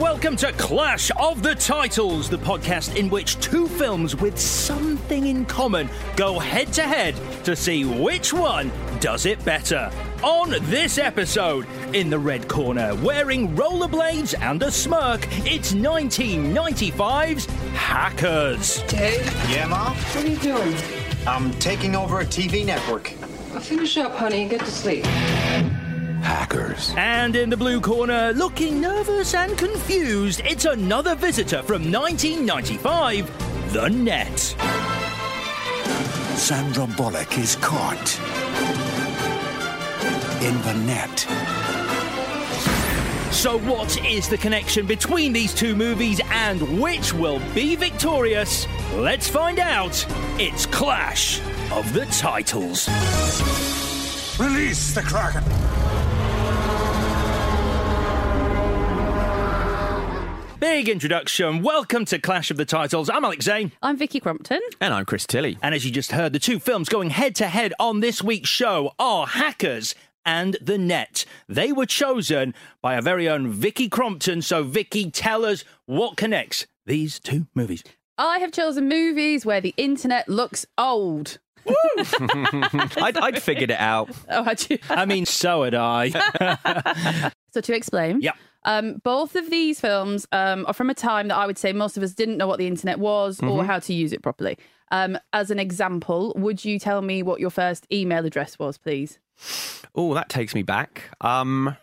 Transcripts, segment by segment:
welcome to Clash of the Titles, the podcast in which two films with something in common go head to head to see which one does it better. On this episode, in the red corner, wearing rollerblades and a smirk, it's 1995's Hackers. Dave, Yeah, Ma? what are you doing? I'm taking over a TV network. Finish up, honey, and get to sleep. Hackers. And in the blue corner, looking nervous and confused, it's another visitor from 1995, The Net. Sandra Bullock is caught in the net. So, what is the connection between these two movies and which will be victorious? Let's find out. It's Clash of the Titles. Release the Kraken! Big introduction. Welcome to Clash of the Titles. I'm Alex Zane. I'm Vicky Crompton. And I'm Chris Tilly. And as you just heard, the two films going head to head on this week's show are Hackers and The Net. They were chosen by our very own Vicky Crompton. So, Vicky, tell us what connects these two movies. I have chosen movies where the internet looks old. I'd, I'd figured it out. Oh, had you? I mean, so had I. So to explain, Yep. Um, both of these films um, are from a time that I would say most of us didn't know what the internet was or how to use it properly. Um, as an example, would you tell me what your first email address was, please? Oh, that takes me back. Um,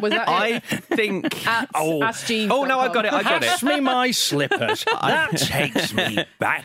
Was that I it? think. At Oh. askjeeves.com. Oh, no, I've got it. I've got Pass it. me my slippers. That takes me back.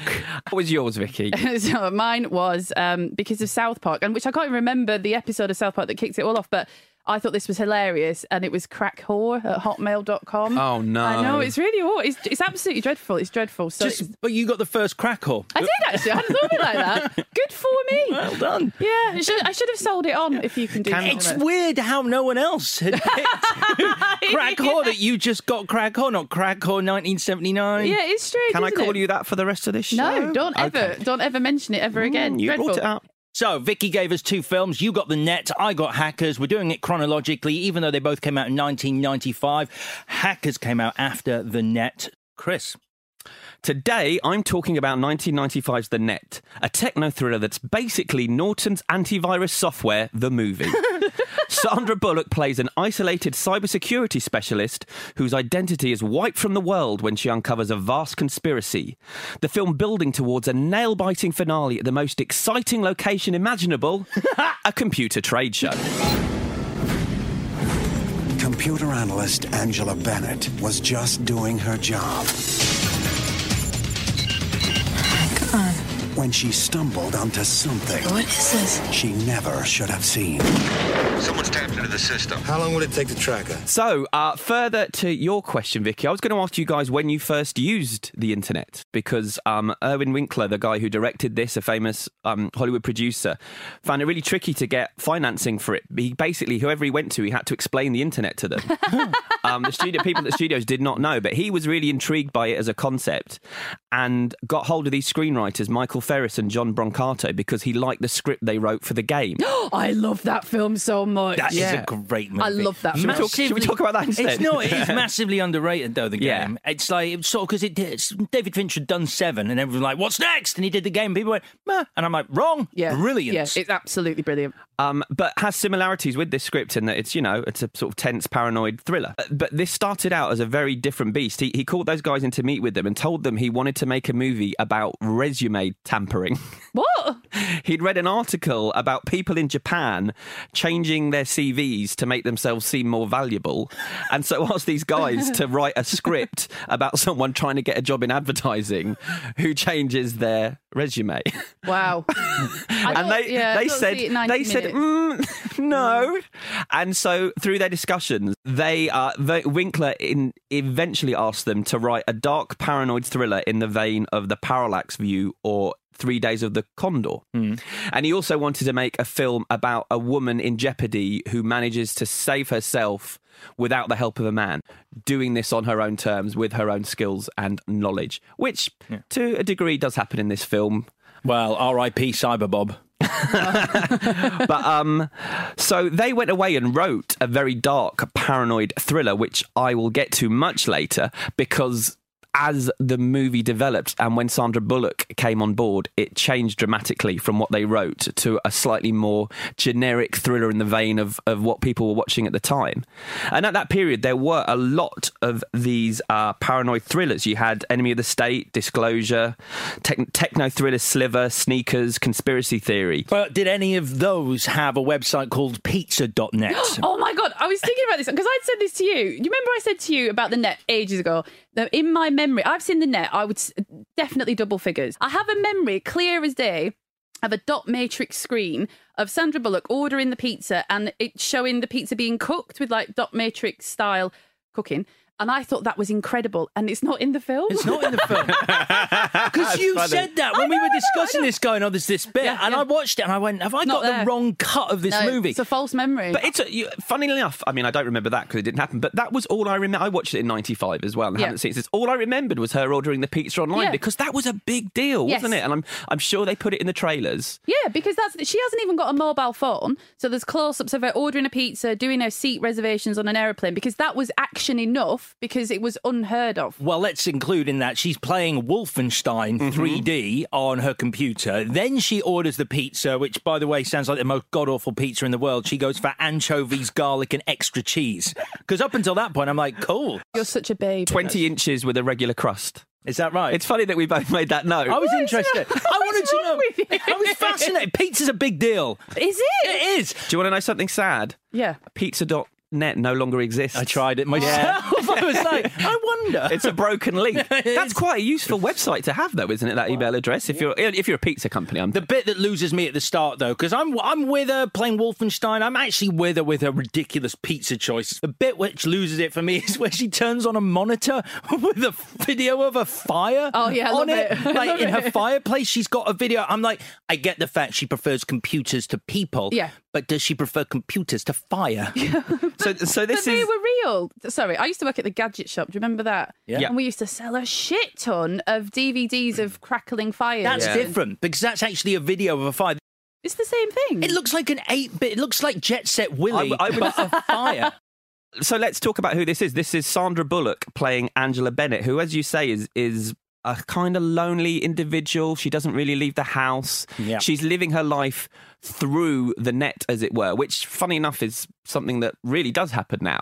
What was yours, Vicky? so mine was um, because of South Park, and which I can't even remember the episode of South Park that kicked it all off, but I thought this was hilarious, and it was crackhore at hotmail.com. Oh, no. I know, it's really awful. It's, it's absolutely dreadful. It's dreadful. So it's- but you got the first crackle. I did actually. I hadn't thought of it like that. Good for me. Well done. Yeah, I should, I should have sold it on if you can do that. It's weird how no one else had picked crack whore that you just got crack whore, not crack whore 1979. Yeah, it's strange. Can I call it? you that for the rest of this show? No, don't ever, Okay. don't ever mention it ever again. Mm, you Dreadful. brought it up. So, Vicky gave us two films. You got The Net, I got Hackers. We're doing it chronologically, even though they both came out in 1995. Hackers came out after The Net. Chris. Today, I'm talking about 1995's The Net, a techno thriller that's basically Norton's antivirus software, the movie. Sandra Bullock plays an isolated cybersecurity specialist whose identity is wiped from the world when she uncovers a vast conspiracy. The film building towards a nail biting finale at the most exciting location imaginable a computer trade show. Computer analyst Angela Bennett was just doing her job. When she stumbled onto something What is this? she never should have seen. Someone's tapped into the system. How long would it take to track her? So, uh, further to your question, Vicky, I was going to ask you guys when you first used the internet because um, Irwin Winkler, the guy who directed this, a famous um, Hollywood producer, found it really tricky to get financing for it. He basically, whoever he went to, he had to explain the internet to them. um, the studio people at the studios did not know, but he was really intrigued by it as a concept and got hold of these screenwriters, Michael Ferris and John Brancato, because he liked the script they wrote for the game. I love that film so much. That is Yeah. a great movie. I love that Should we, film. talk, should we talk about that instead? It's no, it is massively underrated though. The Yeah. game, it's like it's sort of because it, it's David Fincher had done seven, and everyone was like, "What's next?" And he did the game. People went, Meh. and I'm like, "Wrong, Yeah. brilliant." Yeah, it's absolutely brilliant. um, but has similarities with this script in that it's you know it's a sort of tense paranoid thriller. Uh, But this started out as a very different beast. He, he called those guys in to meet with them and told them he wanted to make a movie about resume tampering. What? He'd read an article about people in Japan changing their CVs to make themselves seem more valuable, and so asked these guys to write a script about someone trying to get a job in advertising who changes their resume. Wow. And don't- they yeah, they said see it 90 they said mm, no, and so through their discussions, they uh, Winkler in, eventually asked them to write a dark paranoid thriller in the vein of the Parallax View or. Three Days of the Condor. And he also wanted to make a film about a woman in jeopardy who manages to save herself without the help of a man, doing this on her own terms with her own skills and knowledge, which to a degree does happen in this film. Well, R.I.P. Cyberbob. but um, so they went away and wrote a very dark, paranoid thriller, which I will get to much later because. As the movie developed and when Sandra Bullock came on board, it changed dramatically from what they wrote to a slightly more generic thriller in the vein of, of what people were watching at the time. And at that period, there were a lot of these uh, paranoid thrillers. You had Enemy of the State, Disclosure, tech- techno thriller Sliver, Sneakers, Conspiracy Theory. But did any of those have a website called pizza.net? Oh my god, I was thinking about this because I'd said this to you. You remember I said to you about the net ages ago that in my memory, I've seen the net. I would definitely double figures. I have a memory clear as day of a dot matrix screen of Sandra Bullock ordering the pizza and it showing the pizza being cooked with like dot matrix style cooking. And I thought that was incredible, and it's not in the film. It's not in the film. Because you funny. said that when I we were discussing know. this, going, "Oh, there's this bit," Yeah, and yeah. I watched it, and I went, "Have I Not got the wrong cut of this No, movie?" It's a false memory. But it's a, you, funnily enough. I mean, I don't remember that because it didn't happen. But that was all I remember. I watched it in '95 as well, and Yeah. haven't seen it since. All I remembered was her ordering the pizza online Yeah. because that was a big deal, Yes. wasn't it? And I'm I'm sure they put it in the trailers. Yeah, because that's she hasn't even got a mobile phone. So there's close-ups of her ordering a pizza, doing her seat reservations on an aeroplane because that was action enough because it was unheard of. Well, let's include in that she's playing Wolfenstein Mm-hmm. 3D on her computer. Then she orders the pizza, which, by the way, sounds like the most god awful pizza in the world. She goes for anchovies, garlic, and extra cheese. Because up until that point, I'm like, cool. You're such a babe. Twenty inches with a regular crust. Is that right? It's funny that we both made that note. I was What is interested. I wanted to know. I was fascinated. Pizza's a big deal. Is it? It is. Do you want to know something sad? Yeah. Pizza.net no longer exists. I tried it myself. I was like, I wonder. It's a broken link. That's quite a useful website to have, though, isn't it? That email address. If you're if you're a pizza company, I'm The bit that loses me at the start, though, because I'm I'm with her playing Wolfenstein. I'm actually with her with her ridiculous pizza choice. The bit which loses it for me is where she turns on a monitor with a video of a fire. Oh, yeah, I on love it. it. Like love in her it. fireplace, she's got a video. I'm like, I get the fact she prefers computers to people. Yeah. But does she prefer computers to fire? Yeah. so so this But this they were real. Sorry, I used to work at the gadget shop. Do you remember that? Yeah. Yeah. And we used to sell a shit ton of DVDs of crackling fires. That's Yeah. different because that's actually a video of a fire. It's the same thing. It looks like an eight bit. It looks like Jet Set Willy, I- I would- but a fire. so let's talk about who this is. This is Sandra Bullock playing Angela Bennett, who, as you say, is is a kind of lonely individual. She doesn't really leave the house. Yeah. She's living her life through the net, as it were, which, funny enough, is something that really does happen now.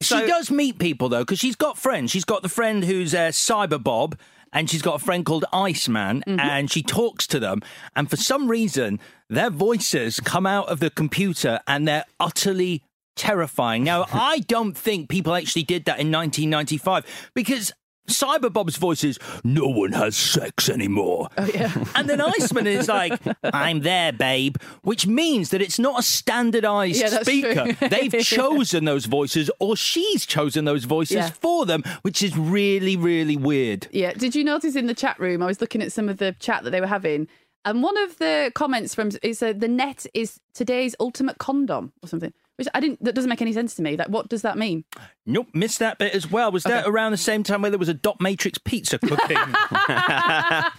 So- she does meet people though, because she's got friends. She's got the friend who's uh, Cyber Bob, and she's got a friend called Iceman, and she talks to them. And for some reason, their voices come out of the computer, and they're utterly terrifying. Now, I don't think people actually did that in 1995 because. Cyber Bob's voice is, no one has sex anymore. Oh, yeah. And then Iceman is like, I'm there, babe, which means that it's not a standardized Yeah, speaker. They've chosen those voices, or she's chosen those voices Yeah. for them, which is really, really weird. Yeah. Did you notice in the chat room? I was looking at some of the chat that they were having, and one of the comments from is uh, the net is today's ultimate condom or something. Which I didn't. That doesn't make any sense to me. Like, what does that mean? Nope, missed that bit as well. Was that around the same time where there was a dot matrix pizza cooking?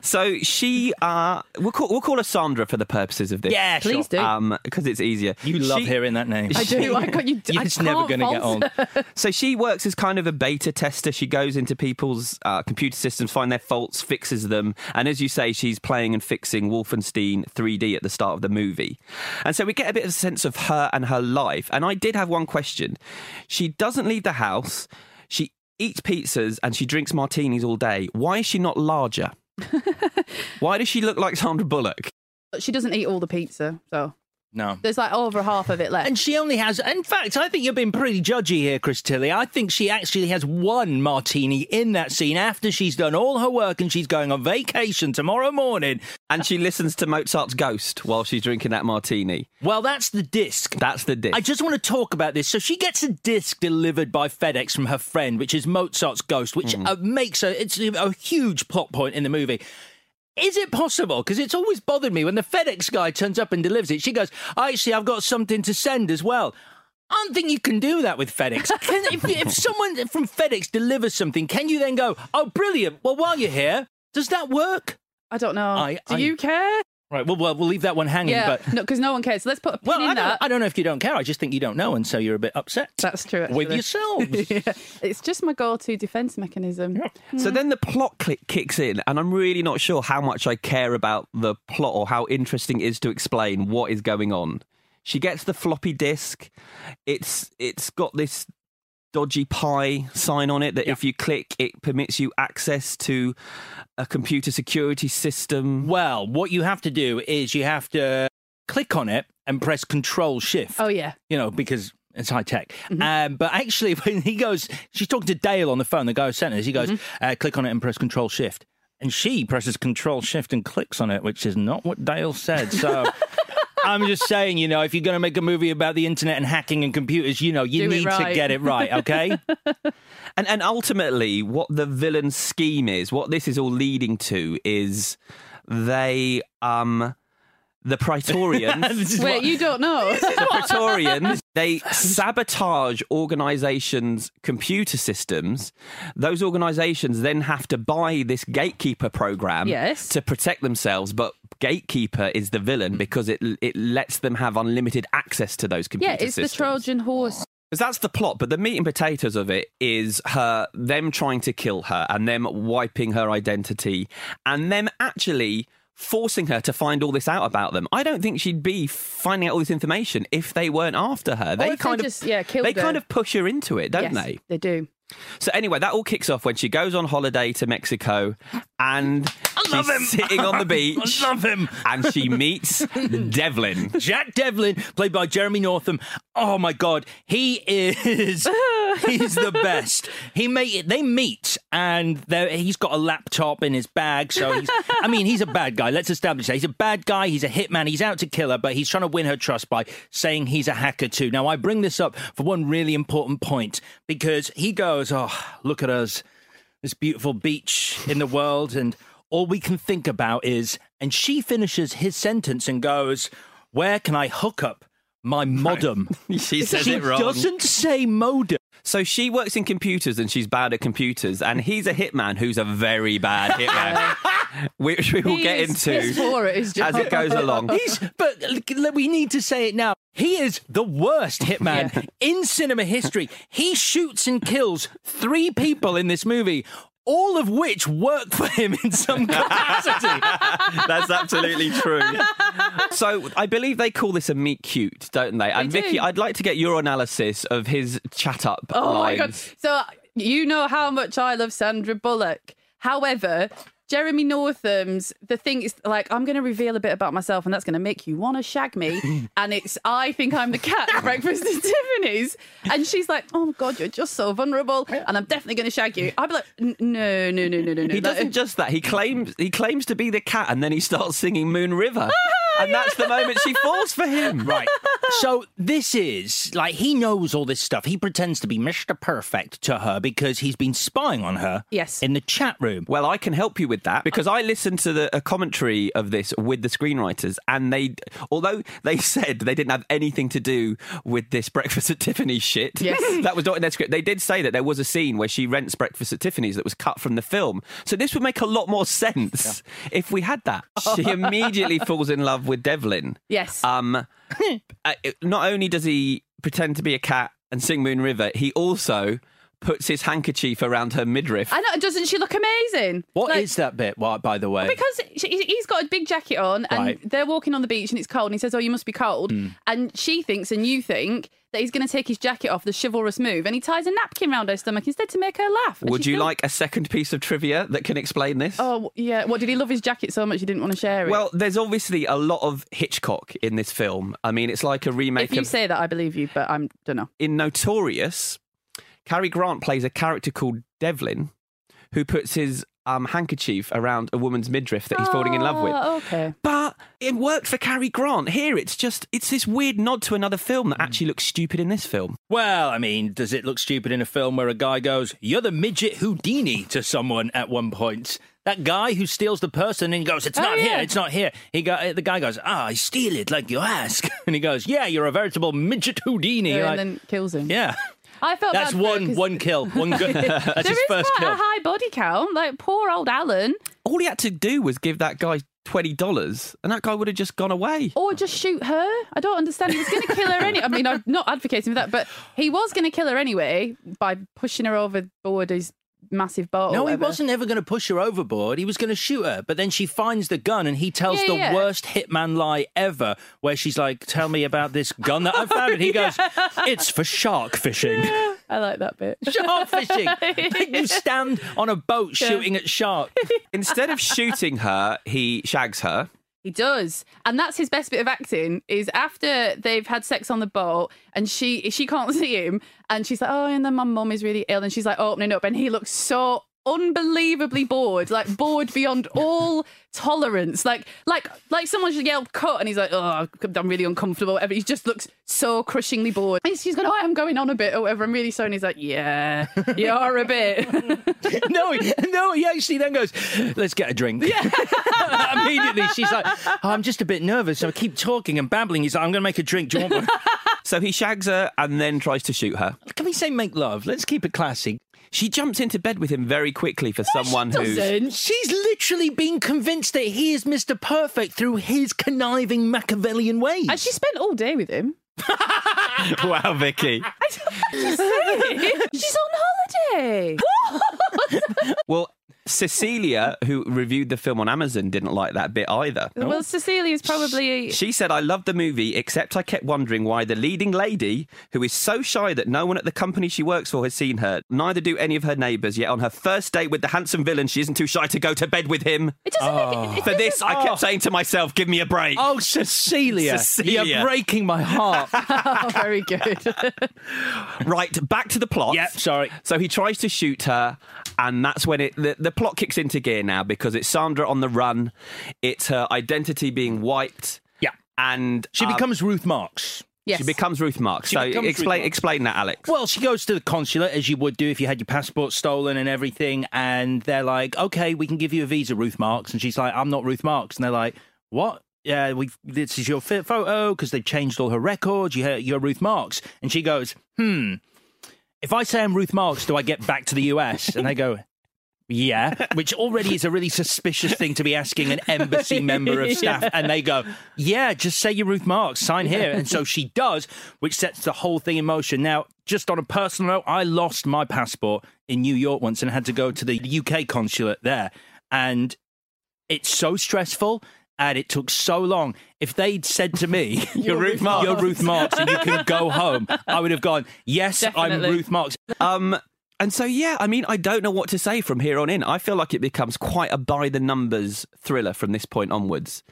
So she, uh, we'll call we'll call her Sandra for the purposes of this. Yeah, sure. Please do. Um, because it's easier. you love She- hearing that name. I do. I got you. I It's never can't going to get on. So she works as kind of a beta tester. She goes into people's uh, computer systems, find their faults, fixes them, and as you say, she's playing and fixing Wolfenstein 3D at the start of the movie. And so we get a bit of a sense of her and her life. And I did have one question. She doesn't leave the house. She eats pizzas and she drinks martinis all day. Why is she not larger? Why does she look like Sandra Bullock? She doesn't eat all the pizza, so No. there's like over half of it left. And she only has, in fact, I think you're being pretty judgy here, Chris Tilly. I think she actually has one martini in that scene after she's done all her work and she's going on vacation tomorrow morning. And she listens to Mozart's Ghost while she's drinking that martini. Well, that's the disc. That's the disc. I just want to talk about this. So she gets a disc delivered by FedEx from her friend, which is Mozart's Ghost, which uh, makes a it's a, a huge plot point in the movie. Is it possible? Because it's always bothered me when the FedEx guy turns up and delivers it. She goes, "Actually, I've got something to send as well." I don't think you can do that with FedEx. Can, if, if someone from FedEx delivers something, can you then go, "Oh, brilliant"? Well, while you're here, does that work? I don't know. I- do I- you care? Right. Well, well, we'll leave that one hanging. Yeah, But no, because no one cares. So let's put a pin well, in I don't, that. I don't know if you don't care. I just think you don't know, and so you're a bit upset. That's true. with actually. yourselves. yeah. It's just my go-to defense mechanism. So then the plot click kicks in, and I'm really not sure how much I care about the plot or how interesting it is to explain what is going on. She gets the floppy disk. It's it's got this dodgy pi sign on it that if you click, it permits you access to a computer security system. Well, what you have to do is you have to click on it and press Control Shift. Oh yeah. You know, because it's high tech. Um, but actually, when he goes, she's talking to Dale on the phone, the guy who sent us. He goes, uh, click on it and press Control Shift. And she presses Control Shift and clicks on it, which is not what Dale said. So. I'm just saying, you know, if you're going to make a movie about the internet and hacking and computers, you know, you Do it need to get it right, okay? And and ultimately, what the villain's scheme is, what this is all leading to, is they um the Praetorians. Wait, what- you don't know. the Praetorians, they sabotage organizations' computer systems. Those organizations then have to buy this gatekeeper program Yes. to protect themselves, but gatekeeper is the villain mm. because it it lets them have unlimited access to those computer systems. yeah, it's systems. the Trojan horse. Because that's the plot, but the meat and potatoes of it is her, them trying to kill her and them wiping her identity and them actually forcing her to find all this out about them. I don't think she'd be finding out all this information if they weren't after her. They if they kind of, just, yeah, they her. kind of push her into it, don't yes, they? They do. So anyway, that all kicks off when she goes on holiday to Mexico and love she's him. sitting on the beach. I love him. And she meets Devlin. Jack Devlin, played by Jeremy Northam. Oh my god, he is he's the best. He made they meet and he's got a laptop in his bag, so he's I mean, he's a bad guy. Let's establish that. He's a bad guy, he's a hitman, he's out to kill her, but he's trying to win her trust by saying he's a hacker too. Now I bring this up for one really important point because he goes, "Oh, look at us. This beautiful beach in the world and all we can think about is and she finishes his sentence and goes, "Where can I hook up my modem?" She says she it wrong. She doesn't say modem. So she works in computers and she's bad at computers, and he's a hitman who's a very bad hitman, which we will He get is into piss poor at his job. as it goes along. He's but we need to say it now. He is the worst hitman in cinema history. He shoots and kills three people in this movie. All of which work for him in some capacity. That's absolutely true. So I believe they call this a meet cute, don't they? And They Vicky, do. I'd like to get your analysis of his chat up. Oh lines. my god! So you know how much I love Sandra Bullock. However, Jeremy Northam's the thing is like I'm going to reveal a bit about myself, and that's going to make you want to shag me. and it's I think I'm the cat at breakfast at Tiffany's, and she's like, "Oh God, you're just so vulnerable, and I'm definitely going to shag you." I'd be like, "N- "No, no, no, no, no, no." He doesn't uh just that. He claims he claims to be the cat, and then he starts singing Moon River, and that's the moment she falls for him. Right. So this is like he knows all this stuff. He pretends to be Mr. Perfect to her because he's been spying on her. Yes. In the chat room. Well, I can help you with that because I listened to the a commentary of this with the screenwriters, and they, although they said they didn't have anything to do with this Breakfast at Tiffany's shit, Yes. that was not in their script. They did say that there was a scene where she rents Breakfast at Tiffany's that was cut from the film, so this would make a lot more sense if we had that. She immediately falls in love with Devlin. yes. Um, uh, not only does he pretend to be a cat and sing Moon River, he also puts his handkerchief around her midriff. I know. Doesn't she look amazing? What is Like- that bit? Why, by the way? Because she, he's got a big jacket on and Right. they're walking on the beach and it's cold and he says, Oh, you must be cold. Hmm. And she thinks and you think that he's going to take his jacket off, the chivalrous move, and he ties a napkin round her stomach instead to make her laugh. And Would she you still- like a second piece of trivia that can explain this? Oh, yeah. What, did he love his jacket so much he didn't want to share it? Well, there's obviously a lot of Hitchcock in this film. I mean, it's like a remake if you of say that, I believe you, but I am don't know. in Notorious. Cary Grant plays a character called Devlin, who puts his um, handkerchief around a woman's midriff that he's falling in love with. Oh, okay. But it worked for Cary Grant. Here, it's just it's this weird nod to another film that actually looks stupid in this film. Well, I mean, does it look stupid in a film where a guy goes, "You're the midget Houdini" to someone at one point? That guy who steals the person and he goes, "It's Oh, not here, it's not here." He go, the guy goes, "Ah, I steal it like you ask," and he goes, "Yeah, you're a veritable midget Houdini." Yeah, Like, and then kills him. yeah, I felt that's bad for her one 'cause one kill, one good. That's there his is first quite kill. a high body count. Like poor old Alan, All he had to do was give that guy twenty dollars, and that guy would have just gone away. or just shoot her. I don't understand. He was going to kill her anyway. I mean, I'm not advocating for that, but he was going to kill her anyway by pushing her overboard his massive boat. or No, he wasn't ever going to push her overboard. He was going to shoot her. But then she finds the gun and he tells Yeah, the yeah. worst hitman lie ever, where she's like, Tell me about this gun that I found. And he goes, It's for shark fishing. I like that bit. Shark fishing. Like you stand on a boat shooting at shark. Instead of shooting her, he shags her. He does, and that's his best bit of acting. Is after they've had sex on the boat, and she she can't see him, and she's like, "Oh, and then my mum is really ill," and she's like opening up, and he looks so unbelievably bored, like bored beyond all tolerance, like like like someone just yelled "cut," and he's like, "Oh, I'm really uncomfortable." Whatever. He just looks so crushingly bored. And she's going, "Oh, I'm going on a bit or whatever." I'm really sorry. And he's like, "Yeah, you are a bit." no, he, no, he actually then goes, Let's get a drink. Immediately, she's like, oh, I'm just a bit nervous. So I keep talking and babbling. He's like, I'm going to make a drink. Do you want one? So he shags her and then tries to shoot her. Can say make love? Let's keep it classy. She jumps into bed with him very quickly for someone who's. Doesn't. She's literally been convinced that he is Mr. Perfect through his conniving Machiavellian ways. and she spent all day with him. wow, Vicky. She's on holiday. Well, Cecilia, who reviewed the film on Amazon, didn't like that bit either. Well, oh. Cecilia's probably. She said, I loved the movie, except I kept wondering why the leading lady, who is so shy that no one at the company she works for has seen her, neither do any of her neighbours, yet on her first date with the handsome villain, she isn't too shy to go to bed with him. It doesn't make it. it For this, doesn't- I kept oh. saying to myself, give me a break. Oh, Cecilia. Cecilia. You're breaking my heart. Oh, very good. Right, back to the plot. Yep, sorry. So he tries to shoot her, and that's when it the, the plot kicks into gear now because it's Sandra on the run. It's her identity being wiped. Yeah. And She um, becomes Ruth Marks. yes. she becomes Ruth Marks. She so explain Marks. explain that, Alex. Well, she goes to the consulate as you would do if you had your passport stolen and everything, and they're like, "Okay, we can give you a visa, Ruth Marks," and she's like, "I'm not Ruth Marks," and they're like, "What?" Yeah, we. This is your photo because they've changed all her records. You, you're Ruth Marks, and she goes, "Hmm. If I say I'm Ruth Marks, do I get back to the US?" And they go. Yeah, which already is a really suspicious thing to be asking an embassy member of staff. And they go, Yeah, just say you're Ruth Marks, sign here. And so she does, which sets the whole thing in motion. Now, just on a personal note, I lost my passport in New York once and had to go to the UK consulate there. And it's so stressful. And it took so long. If they'd said to me, You're Ruth Marks. You're Ruth Marks and you can go home, I would have gone, Yes, I'm Ruth Marks. Um, And so, yeah, I mean, I don't know what to say from here on in. I feel like it becomes quite a by the numbers thriller from this point onwards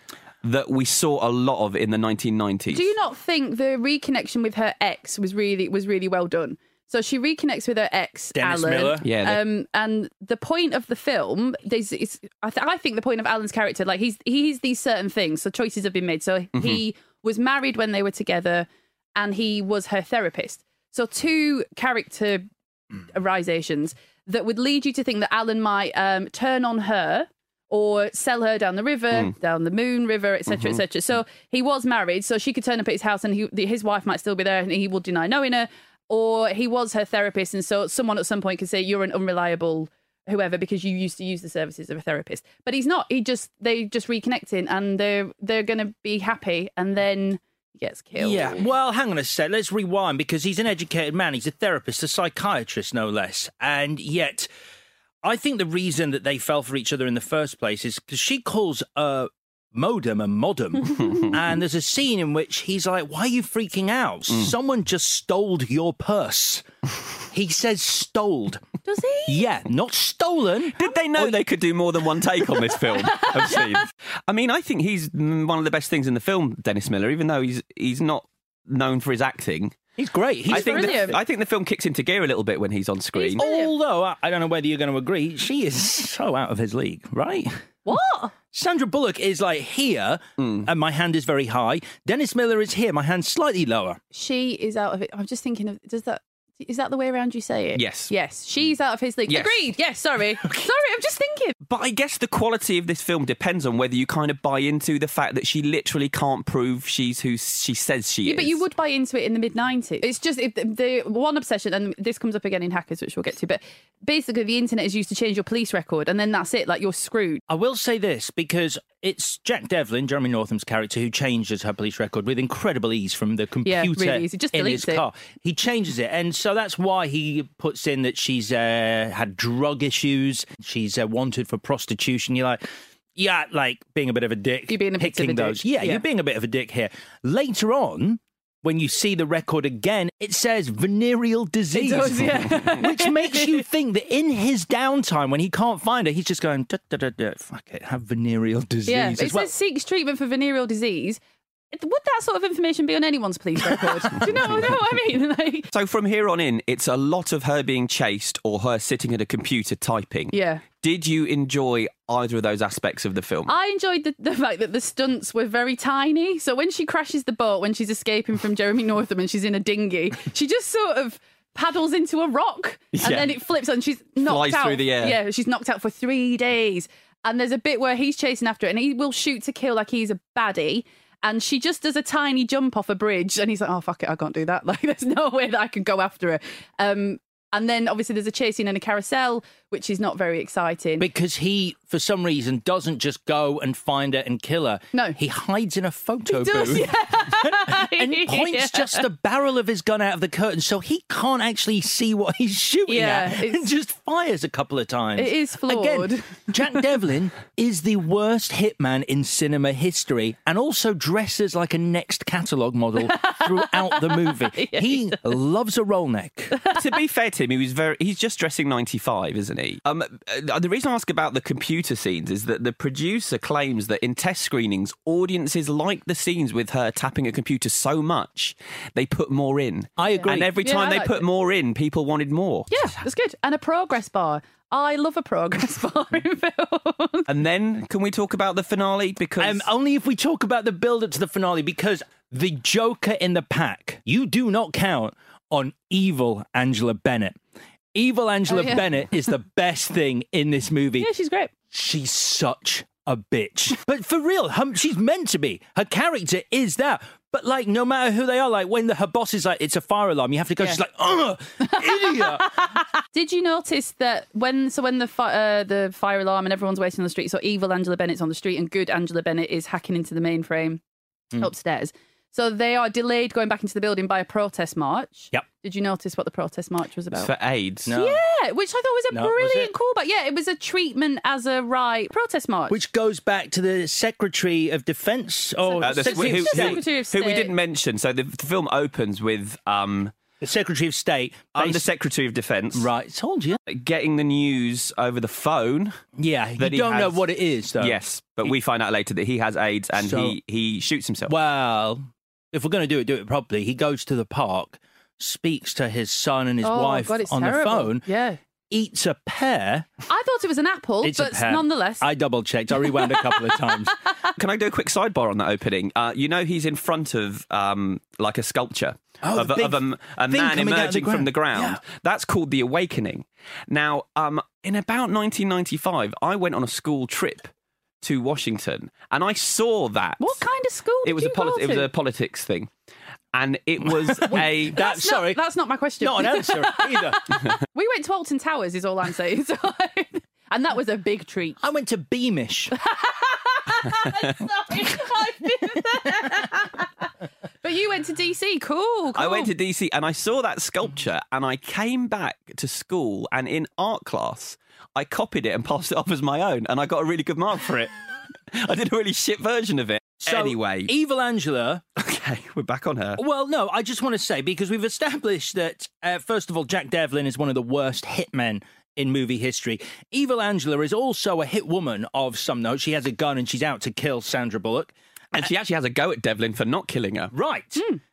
that we saw a lot of in the 1990s. Do you not think the reconnection with her ex was really was really well done? So she reconnects with her ex, Dennis Alan. Miller? Yeah, Um, and the point of the film, there's, is, I, th- I think the point of Alan's character, like he's he's these certain things. So choices have been made. So Mm-hmm. he was married when they were together, and he was her therapist. So two character arisations that would lead you to think that Alan might um, turn on her or sell her down the river, Mm. down the moon river, etc., Mm-hmm. etc. So he was married, so she could turn up at his house, and he, his wife might still be there, and he will deny knowing her. Or he was her therapist, and so someone at some point could say you're an unreliable whoever because you used to use the services of a therapist. But he's not. He just they just reconnecting, and they're they're gonna be happy, and then he gets killed. Yeah. Well, hang on a sec. Let's rewind because he's an educated man. He's a therapist, a psychiatrist, no less. And yet, I think the reason that they fell for each other in the first place is because she calls a modem and modem. and there's a scene in which he's like, Why are you freaking out? Someone just stole your purse. he says stole. Does he? Yeah, not stolen. Did they know they could do more than one take on this film of scenes? I mean, I think he's mm, one of the best things in the film, Dennis Miller, even though he's he's not known for his acting. He's great. He's I think brilliant. The, I think the film kicks into gear a little bit when he's on screen. Although I- I don't know whether you're going to agree, she is so out of his league, right? What? Sandra Bullock is like here, mm. and my hand is very high. Dennis Miller is here, my hand's slightly lower. She is out of it. I'm just thinking of does that is that the way around you say it? Yes. Yes. She's out of his league. Yes. Agreed. Yes. Sorry. Sorry. I'm just thinking. But I guess the quality of this film depends on whether you kind of buy into the fact that she literally can't prove she's who she says she Yeah, is. but you would buy into it in the mid 90s. It's just if the, the one obsession, and this comes up again in Hackers, which we'll get to, but basically the internet is used to change your police record, and then that's it. Like you're screwed. I will say this because it's Jack Devlin, Jeremy Northam's character, who changes her police record with incredible ease from the Yeah, computer really easy. Just in his it. car. He changes it, and so that's why he puts in that she's uh, had drug issues, she's uh, wanted for prostitution. You're like. Yeah, like being a bit of a dick. You're being a bit of picking a dick. Yeah, Yeah. you're being a bit of a dick here. Later on, when you see the record again, it says venereal disease, does, yeah. which makes you think that in his downtime, when he can't find her, he's just going, da, da, da, fuck it, have venereal disease. Yeah. It well. says seeks treatment for venereal disease. Would that sort of information be on anyone's police record? Do you know, know what I mean? Like, So from here on in, it's a lot of her being chased or her sitting at a computer typing. yeah. Did you enjoy either of those aspects of the film? I enjoyed the, the fact that the stunts were very tiny. So when she crashes the boat, when she's escaping from Jeremy Northam and she's in a dinghy, she just sort of paddles into a rock and Yeah. then it flips and she's knocked Flies out. through the air. Yeah, she's knocked out for three days. And there's a bit where he's chasing after it and he will shoot to kill like he's a baddie. And she just does a tiny jump off a bridge, and he's like, "Oh fuck it, I can't do that. Like, there's no way that I can go after her." Um, and then obviously there's a chase scene in a carousel, which is not very exciting. because he, for some reason, doesn't just go and find her and kill her. No. He hides in a photo He does, booth yeah. and points Yeah. just the barrel of his gun out of the curtain so he can't actually see what he's shooting Yeah, at and just fires a couple of times. It is flawed. Again, Jack Devlin is the worst hitman in cinema history and also dresses like a next catalogue model throughout the movie. he loves a roll neck. to be fair to him, he was very. He's just dressing ninety five, isn't he? Um, uh, the reason I ask about the computer scenes is that the producer claims that in test screenings, audiences like the scenes with her tapping a computer so much they put more in. I agree. And every time I they liked put it. more in, people wanted more. Yeah, that's good. And a progress bar. I love a progress bar in films. And then, can we talk about the finale? Because Um, only if we talk about the build up to the finale, because the Joker in the pack, you do not count on evil Angela Bennett. Evil Angela Oh, yeah. Bennett is the best thing in this movie. Yeah, she's great. She's such a bitch. But for real, hum, she's meant to be. Her character is that. But like, no matter who they are, like when the, her boss is like, it's a fire alarm, you have to go. Yeah. She's like, oh, idiot. Did you notice that when so when the fi- uh, the fire alarm and everyone's waiting on the street, so evil Angela Bennett's on the street and good Angela Bennett is hacking into the mainframe Hmm. upstairs. So they are delayed going back into the building by a protest march. Yep. Did you notice what the protest march was it's about? for AIDS. No. Yeah, which I thought was a No, brilliant it? callback. Yeah, it was a treatment as a right protest march. Which goes back to the Secretary of Defense or Uh, the- Secretary who, of who- State. Secretary of who we didn't mention. So the, the film opens with um, The Secretary of State. I'm the bas- Secretary of Defence. Right, told you. Getting the news over the phone. Yeah, you that he don't know what it is, though. Yes, but we find out later that he has AIDS and So- he, he shoots himself. Well, if we're going to do it, do it properly. He goes to the park, speaks to his son and his oh wife God, on terrible. the phone, Yeah. eats a pear. I thought it was an apple, It's but a pear. nonetheless. I double checked. I rewound a couple of times. Can I do a quick sidebar on that opening? Uh, you know, he's in front of um, like a sculpture Oh, of, a, big of a, a man coming out of the emerging from the ground. Yeah. That's called the Awakening. Now, um, in about 1995, I went on a school trip to Washington, and I saw that. what kind of school? It did was a you go polit- it was a politics thing, and it was a. That's not, That's not my question. Not an answer either. we went to Alton Towers, is all I'm saying. So- and that was a big treat. I went to Beamish. Sorry, I've been there. but you went to DC. Cool, cool. I went to DC and I saw that sculpture and I came back to school and in art class I copied it and passed it off as my own and I got a really good mark for it. I did a really shit version of it. So, anyway, Evil Angela. okay, we're back on her. Well, no, I just want to say because we've established that uh, first of all, Jack Devlin is one of the worst hitmen in movie history. Evil Angela is also a hit woman of some note. She has a gun and she's out to kill Sandra Bullock. And she actually has a go at Devlin for not killing her. Right.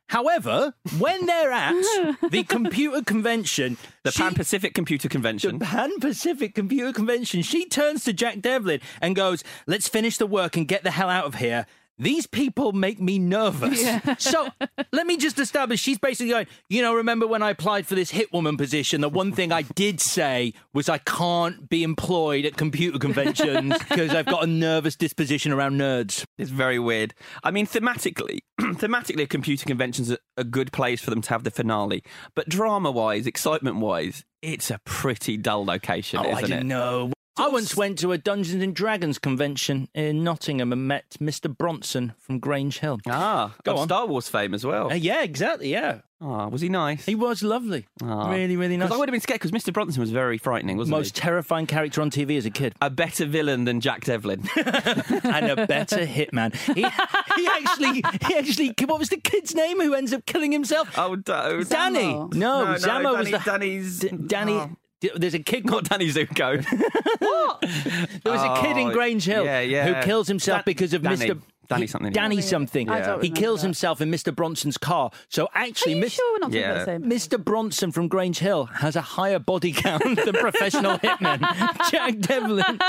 However, when they're at the computer convention, The she- Pan Pacific Computer Convention. the Pan Pacific Computer Convention, she turns to Jack Devlin and goes, Let's finish the work and get the hell out of here. These people make me nervous. So let me just establish she's basically going, you know, remember when I applied for this hit woman position? The one thing I did say was I can't be employed at computer conventions because I've got a nervous disposition around nerds. It's very weird. I mean, thematically, thematically, a computer convention's a, a good place for them to have the finale. But drama-wise, excitement-wise, it's a pretty dull location, Oh, isn't didn't it? know. I once went to a Dungeons and Dragons convention in Nottingham and met Mr. Bronson from Grange Hill. Ah, Go on. Star Wars fame as well. Uh, yeah, exactly. Yeah, Ah, was he nice? he was lovely. Ah. Really, really nice. I would have been scared because Mr. Bronson was very frightening, wasn't he? Most he? terrifying character on TV as a kid, A better villain than Jack Devlin. and a better hitman. He, he actually, he actually. What was the kid's name who ends up killing himself? oh, oh, Danny. No, No, no, Zammo was Danny- the Danny's- D- Danny. oh. D- There's a kid called. Danny Zuko. What? There was a kid in Oh, Grange Hill yeah, yeah. who kills himself Dan- because of Danny. Mr. Danny he- something. Danny something. I don't He remember kills that. himself in Mr. Bronson's car. So Are actually, you Miss- sure we're not talking Yeah. about the same? Mr. Bronson from Grange Hill has a higher body count than professional hitman Jack Devlin.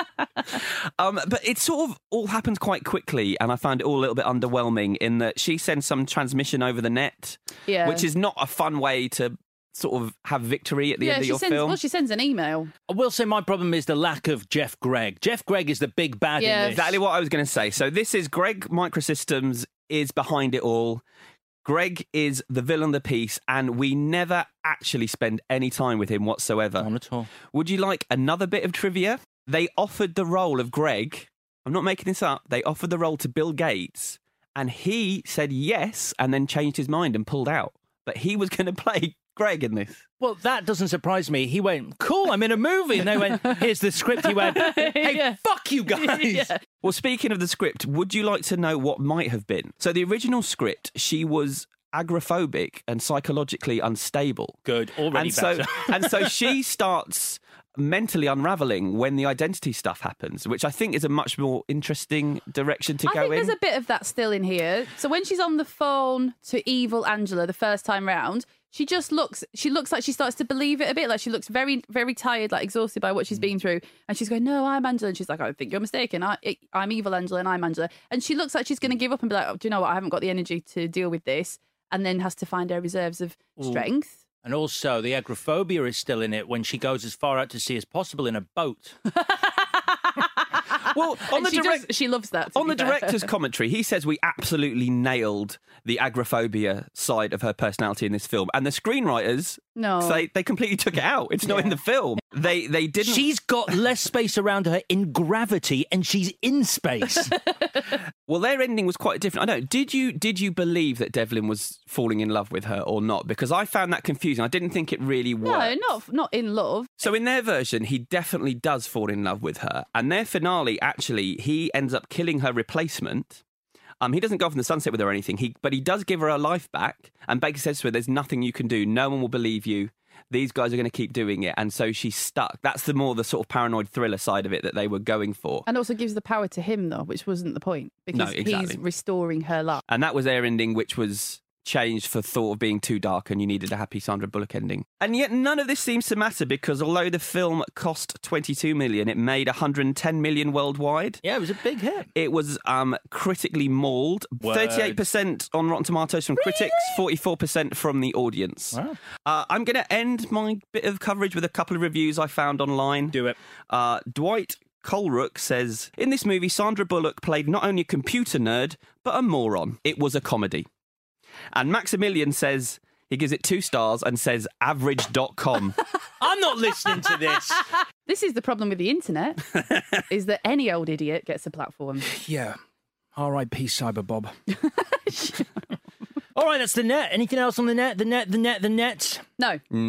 Um, but it sort of all happens quite quickly, and I found it all a little bit underwhelming in that she sends some transmission over the net, Yeah. which is not a fun way to sort of have victory at the yeah, end of your sends. film. Well, she sends an email. I will say my problem is the lack of Jeff Gregg. Jeff Gregg is the big bad Yeah. in this. Exactly what I was going to say. So this is Gregg Microsystems is behind it all. Gregg is the villain of the piece, and we never actually spend any time with him whatsoever. Not at all. Would you like another bit of trivia? They offered the role of Gregg. I'm not making this up. They offered the role to Bill Gates, and he said yes, and then changed his mind and pulled out. But he was going to play Gregg in this. Well, that doesn't surprise me. He went, cool, I'm in a movie. And they went, here's the script. He went, hey, Yeah. fuck you guys. Yeah. Well, speaking of the script, would you like to know what might have been? So, the original script, she was agoraphobic and psychologically unstable. Good, already and so, and so she starts mentally unraveling when the identity stuff happens, which I think is a much more interesting direction to I go think in. there's a bit of that still in here. So when she's on the phone to evil Angela the first time round, she just looks she looks like she starts to believe it a bit. Like she looks very, very tired, like exhausted by what she's mm. been through. And she's going, No, I'm Angela. And she's like, I think you're mistaken. I, I'm evil Angela and I'm Angela. And she looks like she's going to mm. give up and be like, oh, Do you know what? I haven't got the energy to deal with this. And then has to find her reserves of strength. And also, the agoraphobia is still in it when she goes as far out to sea as possible in a boat. well, on And the she, direct, does, she loves that. on the fair. director's commentary, he says we absolutely nailed the agoraphobia side of her personality in this film, and the screenwriters No. say they completely took it out. It's not in the film. They they didn't. She's got less space around her in gravity and she's in space. Well, their ending was quite different. I know. Did you did you believe that Devlin was falling in love with her or not? Because I found that confusing. I didn't think it really worked. No, not not in love. So in their version, he definitely does fall in love with her, and their finale actually he ends up killing her replacement. Um, he doesn't go off in the sunset with her or anything. He, but he does give her her life back. And Baker says to her, "There's nothing you can do. No one will believe you. These guys are going to keep doing it." And so she's stuck. That's the more the sort of paranoid thriller side of it that they were going for. And also gives the power to him, though, which wasn't the point because No, exactly. he's restoring her life. And that was their ending, which was changed for thought of being too dark and you needed a happy Sandra Bullock ending. And yet none of this seems to matter because although the film cost 22 million, it made 110 million worldwide. Yeah, it was a big hit. It was um, critically mauled. Word. 38% on Rotten Tomatoes from critics, 44% from the audience. Wow. Uh, I'm going to end my bit of coverage with a couple of reviews I found online. Do it. Uh, Dwight Colrook says In this movie, Sandra Bullock played not only a computer nerd, but a moron. It was a comedy. And Maximilian says he gives it two stars and says average.com. I'm not listening to this. This is the problem with the internet, is that any old idiot gets a platform. Yeah. R.I.P. Cyber Bob. All right, that's the net. Anything else on the net? The net, the net, the net. No. Mm.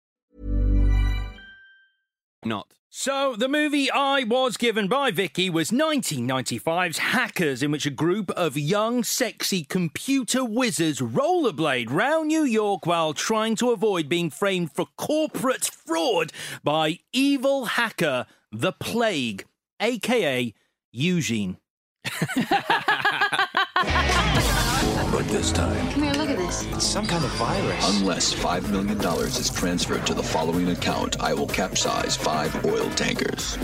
Not. So, the movie I was given by Vicky was 1995's Hackers, in which a group of young, sexy computer wizards rollerblade round New York while trying to avoid being framed for corporate fraud by evil hacker The Plague, aka Eugene. But this time, Come here, look at this. it's some kind of virus. Unless $5 million is transferred to the following account, I will capsize five oil tankers.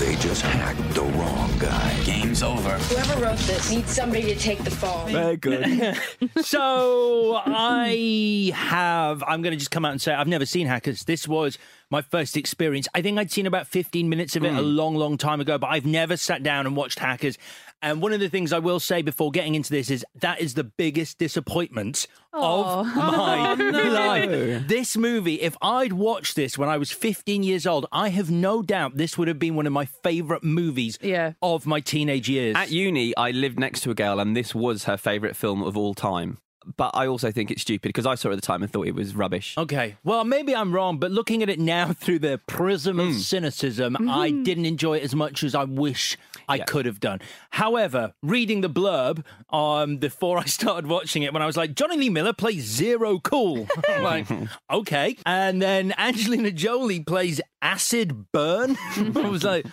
They just hacked the wrong guy. Game's over. Whoever wrote this needs somebody to take the fall. Very good. so I have. I'm going to just come out and say I've never seen Hackers. This was my first experience. I think I'd seen about 15 minutes of it a hmm. long, long time ago, but I've never sat down and watched Hackers. And one of the things I will say before getting into this is that is the biggest disappointment of my life. This movie, if I'd watched this when I was 15 years old, I have no doubt this would have been one of my favourite movies Yeah. of my teenage years. At uni, I lived next to a girl, and this was her favourite film of all time. but I also think it's stupid because I saw it at the time and thought it was rubbish. Okay. Well, maybe I'm wrong, but looking at it now through the prism Hmm. of cynicism, I didn't enjoy it as much as I wish I could have done. However, reading the blurb um, before I started watching it, when I was like, Jonny Lee Miller plays Zero Cool. I'm like, okay. And then Angelina Jolie plays Acid Burn. I was like,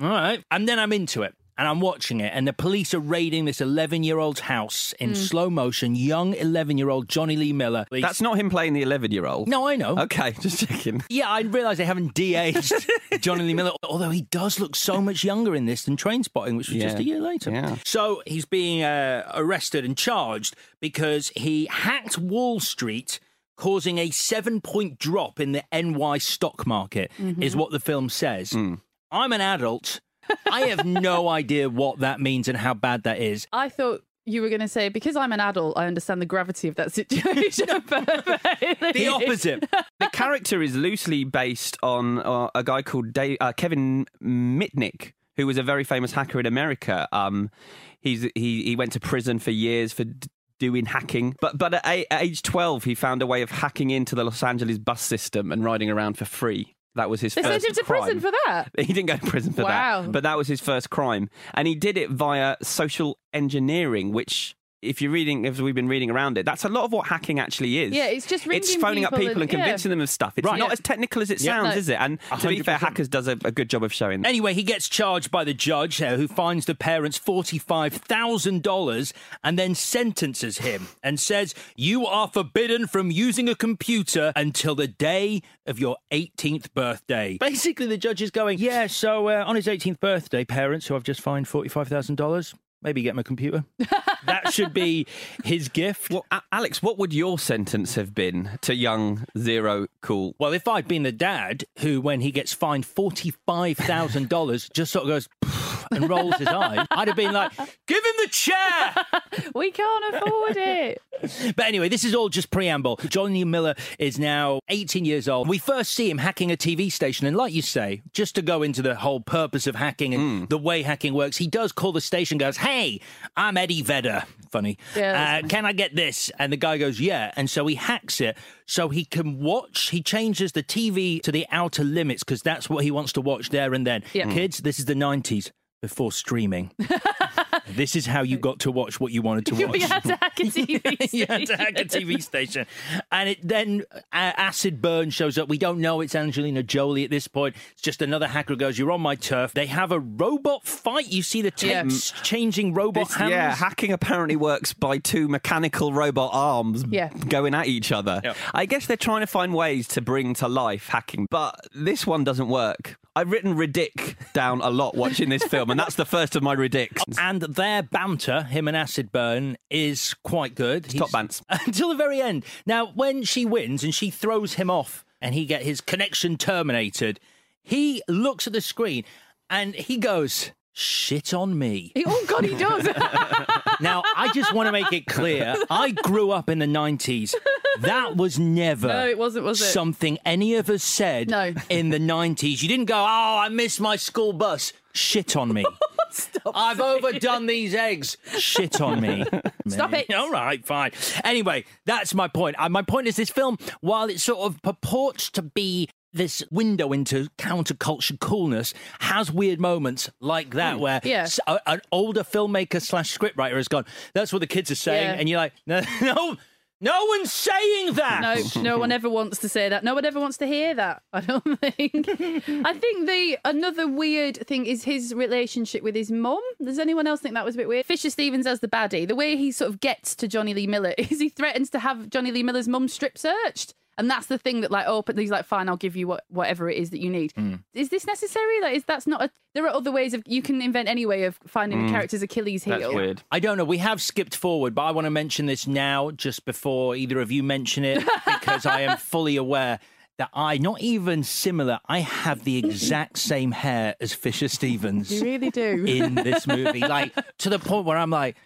all right. And then I'm into it. And I'm watching it, and the police are raiding this 11 year old's house in Mm. slow motion. Young 11 year old Jonny Lee Miller. That's not him playing the 11 year old. No, I know. Okay, just checking. Yeah, I realise they haven't de-aged Jonny Lee Miller, although he does look so much younger in this than Trainspotting, which was just a year later. Yeah. So he's being uh, arrested and charged because he hacked Wall Street. Causing a seven point drop in the NY stock market Mhm. is what the film says. Hmm. I'm an adult. I have no idea what that means and how bad that is. I thought you were going to say because I'm an adult, I understand the gravity of that situation. The opposite. the character is loosely based on uh, a guy called Dave, uh, Kevin Mitnick, who was a very famous hacker in America. Um, he's he he went to prison for years for. D- Doing hacking, but but at, a- at age twelve, he found a way of hacking into the Los Angeles bus system and riding around for free. That was his They first sent him to crime. prison for that. He didn't go to prison for Wow. that, but that was his first crime, and he did it via social engineering, which. If you're reading, as we've been reading around it, that's a lot of what hacking actually is. Yeah, it's just it's ringing phoning up people people and, and- yeah. convincing them of stuff. It's Right. not Yeah. as technical as it Yeah. sounds, No. is it? And to be fair, Hackers does a, a good job of showing. that. Anyway, he gets charged by the judge uh, who fines the parents $45,000 and then sentences him and says, You are forbidden from using a computer until the day of your 18th birthday. Basically, the judge is going, Yeah, so uh, on his 18th birthday, parents who I've just fined $45,000, maybe get him a computer. that should be his gift. Well, A- Alex, what would your sentence have been to young Zero Cool? Well, if I'd been the dad who, when he gets fined $45,000, just sort of goes and rolls his eyes, I'd have been like, give him the chair. We can't afford it. But anyway, this is all just preamble. Jonny Miller is now 18 years old. We first see him hacking a TV station. And like you say, just to go into the whole purpose of hacking and the way hacking works, he does call the station, goes, Hey, I'm Eddie Vedder. Funny. Yeah, that's uh, can I get this? And the guy goes, Yeah. And so he hacks it so he can watch. He changes the TV to the outer limits because that's what he wants to watch there and then. Yeah. Kids, this is the 90s before streaming. this is how you got to watch what you wanted to watch. we had to hack a TV you had to hack a TV station. And it then uh, Acid Burn shows up. We don't know it's Angelina Jolie at this point. It's just another hacker who goes, You're on my turf. They have a robot fight. You see the Yeah. changing robot This- hands. yeah, hacking apparently works by two mechanical robot arms Yeah. going at each other. Yeah. I guess they're trying to find ways to bring to life hacking, but this one doesn't work. I've written ridic down a lot watching this film, and that's the first of my ridics. And their banter, him and Acid Burn, is quite good. top bants. Until the very end. Now, when she wins and she throws him off and he get his connection terminated, he looks at the screen and he goes, shit on me. Oh God, he does. Now, I just want to make it clear I grew up in the 90s. That was never No, it wasn't, was it? something any of us said No. in the 90s. You didn't go, oh, I missed my school bus. Shit on me. Stop I've overdone these eggs. Shit on me. Stop it. All right, fine. Anyway, that's my point. Uh, my point is this film, while it sort of purports to be this window into counterculture coolness, has weird moments like that where Yeah. a- an older filmmaker slash scriptwriter has gone, that's what the kids are saying. Yeah. And you're like, no, no, no one's saying that. No, no one ever wants to say that. No one ever wants to hear that. I don't think. I think the another weird thing is his relationship with his mum. Does anyone else think that was a bit weird? Fisher Stevens as the baddie, the way he sort of gets to Jonny Lee Miller is he threatens to have Jonny Lee Miller's mum strip searched. And that's the thing that like oh, but he's like fine, I'll give you what whatever it is that you need. Hmm. Is this necessary? Like, is that's not a? There are other ways of you can invent any way of finding a hmm. character's Achilles heel. That's weird. I don't know. We have skipped forward, but I want to mention this now, just before either of you mention it, because I am fully aware that I, not even similar, I have the exact same hair as Fisher Stevens You really do. in this movie. Like, to the point where I'm like,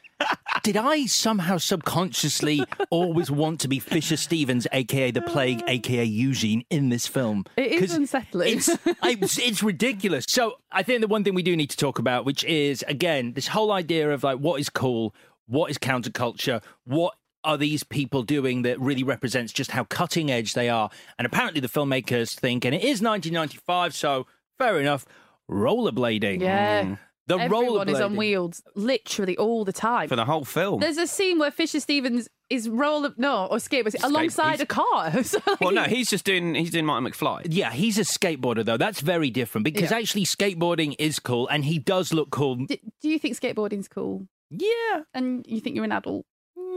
did I somehow subconsciously always want to be Fisher Stevens, aka the Plague, aka Eugene, in this film? It is unsettling. It's, it's, it's ridiculous. So I think the one thing we do need to talk about, which is again this whole idea of like what is cool, what is counterculture, what are these people doing that really represents just how cutting edge they are? And apparently the filmmakers think, and it is 1995, so fair enough, rollerblading. Yeah. Hmm. The Everyone is on rollerblading. wheels literally all the time. For the whole film. There's a scene where Fisher Stevens is roller no or skateboard alongside he's- a car. So, like, Well, no, he's just doing he's doing Martin McFly. Yeah, he's a skateboarder though. That's very different because Yeah. actually skateboarding is cool and he does look cool. do, do you think skateboarding's cool? Yeah. And you think you're an adult?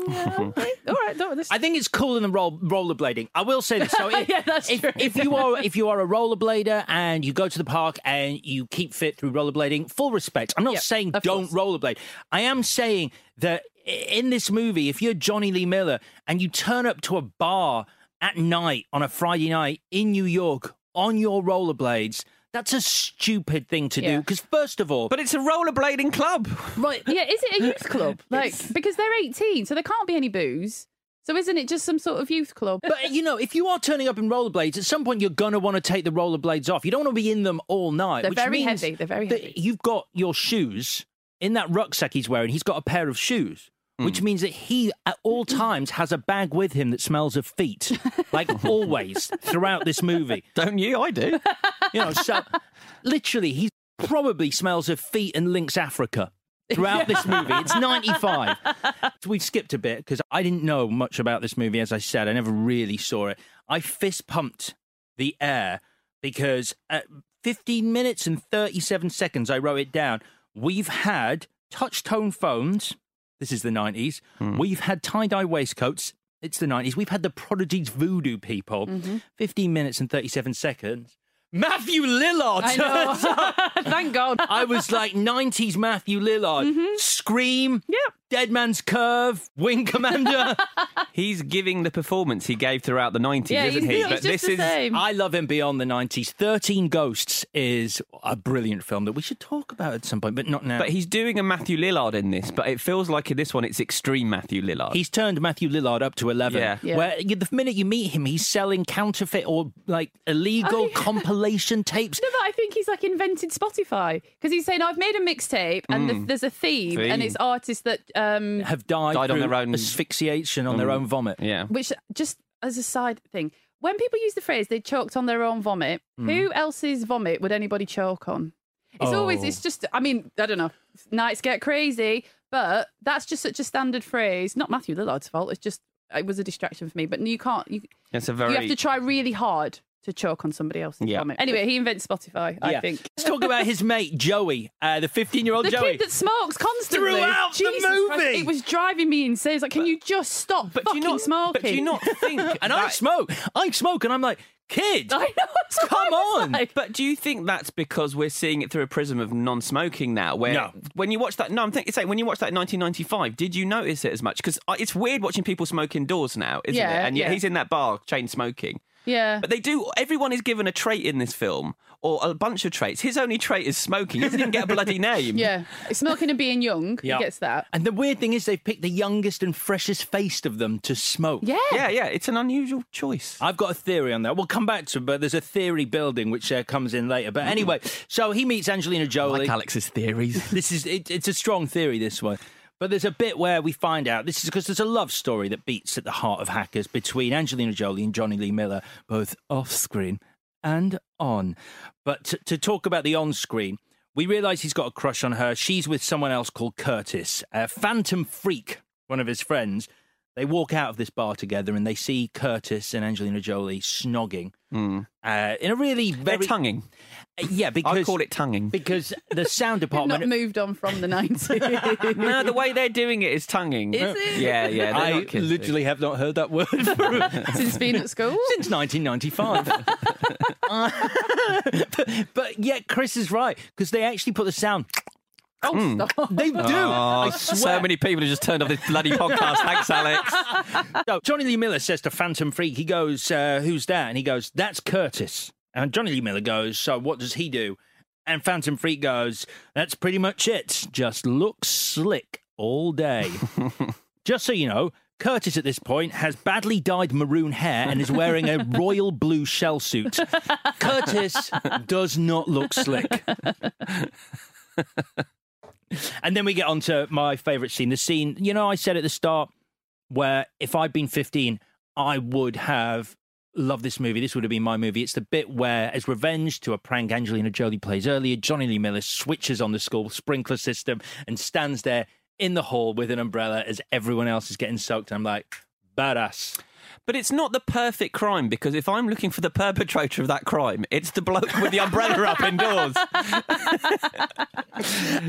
Yeah. okay. All right. No, this... I think it's cooler than roll, rollerblading. I will say this. So if, yeah, that's if, true. if you are if you are a rollerblader and you go to the park and you keep fit through rollerblading, full respect. I'm not Yep, saying don't rollerblade. I am saying that in this movie, if you're Jonny Lee Miller and you turn up to a bar at night on a Friday night in New York on your rollerblades. That's a stupid thing to do because, first of all, But it's a rollerblading club. right, yeah, is it a youth club? Like because they're 18, so there can't be any booze. So isn't it just some sort of youth club? But you know, if you are turning up in rollerblades, at some point you're gonna want to take the rollerblades off. You don't want to be in them all night. They're which very means heavy. They're very that heavy. You've got your shoes in that rucksack he's wearing. He's got a pair of shoes. Which Hmm. means that he, at all times, has a bag with him that smells of feet, like always throughout this movie. Don't you? I do. You know, so literally, he probably smells of feet and Lynx Africa throughout this movie. It's 95. So we've skipped a bit because I didn't know much about this movie, as I said. I never really saw it. I fist pumped the air because at 15 minutes and 37 seconds, I wrote it down. We've had touch tone phones. This is the 90s. We've had tie dye waistcoats. It's the 90s. We've had the Prodigy's voodoo people. 15 minutes and 37 seconds. Matthew Lillard. I know. Thank God. I was like 90s Matthew Lillard. Scream. Mm-hmm. Yep. Dead Man's Curve. Wing Commander. He's giving the performance he gave throughout the 90s, Yeah, isn't he's- he? he's But just this the is same. I love him beyond the 90s. 13 Ghosts is a brilliant film that we should talk about at some point, but not now. But he's doing a Matthew Lillard in this, but it feels like in this one it's extreme Matthew Lillard. He's turned Matthew Lillard up to 11. Yeah. Yeah. Where the minute you meet him, he's selling counterfeit or like illegal Oh, yeah. compilation tapes. No, but I think he's like invented Spotify because he's saying I've made a mixtape and hmm. the, there's a theme, and it's artists that um Have died, Died on their own- asphyxiation on their own vomit. yeah. which just as a side thing, when people use the phrase they choked on their own vomit, who else's vomit would anybody choke on? It's always Oh. it's just I mean, I don't know. Nights get crazy, but that's just such a standard phrase. Not Matthew Lillard's fault. It's just it was a distraction for me. But you can't you, It's a very you have to try really hard to choke on somebody else's Yeah. vomit. Anyway, he invents Spotify, I Yeah. think. Let's talk about his mate, Joey, uh, the 15 year old Joey. The kid that smokes constantly Throughout the Jesus Christ, movie. it was driving me insane. It's like, can you just stop But do fucking you not smoking? But do you not think and I smoke. I smoke, and I'm like, kid, I know. that's come I on. like. But do you think that's because we're seeing it through a prism of non-smoking now? Where No. when you watch that, no, I'm thinking, saying when you watch that in 1995, did you notice it as much? Because it's weird watching people smoke indoors now, isn't Yeah, it? And yet yeah. he's in that bar, chain smoking. Yeah. But they do. Everyone is given a trait in this film, or a bunch of traits. His only trait is smoking. He doesn't even get a bloody name. Yeah, smoking and being young. Yeah. He gets that. And the weird thing is, they've picked the youngest and freshest faced of them to smoke. Yeah. yeah, yeah. It's an unusual choice. I've got a theory on that. We'll come back to, but there's a theory building which uh, comes in later. But anyway, so he meets Angelina Jolie. Like Alex's theories. this is it, it's a strong theory. This one. But there's a bit where we find out this is because there's a love story that beats at the heart of Hackers between Angelina Jolie and Jonny Lee Miller, both off screen and on. But to, to talk about the on screen, we realise he's got a crush on her. She's with someone else called Curtis, a Phantom Phreak, one of his friends. They walk out of this bar together and they see Curtis and Angelina Jolie snogging uh, in a really They're tonguing. Uh, yeah because I call it tonguing. because the sound department Not moved on from the 90s. no, the way they're doing it is tonguing. Is it? Yeah, yeah. they're I literally have not heard that word for, Since being at school. since 1995. Uh, but, but yet, Chris is right because they actually put the sound. Oh, stop. They do. Oh, I swear. so many people have just turned off this bloody podcast. Thanks, Alex. So Jonny Lee Miller says to Phantom Phreak, he goes, uh, "Who's that?" And he goes, "That's Curtis." And Jonny Lee Miller goes, "So what does he do?" And Phantom Phreak goes, "That's pretty much it. Just looks slick all day." Just so you know. Curtis at this point has badly dyed maroon hair and is wearing a royal blue shell suit. Curtis does not look slick. and then we get on to my favourite scene. The scene, you know, I said at the start, where if I'd been 15, I would have loved this movie. This would have been my movie. It's the bit where, as revenge to a prank Angelina Jolie plays earlier, Jonny Lee Miller switches on the school sprinkler system and stands there in the hall with an umbrella as everyone else is getting soaked. I'm like, badass. But it's not the perfect crime because if I'm looking for the perpetrator of that crime, it's the bloke with the umbrella up indoors.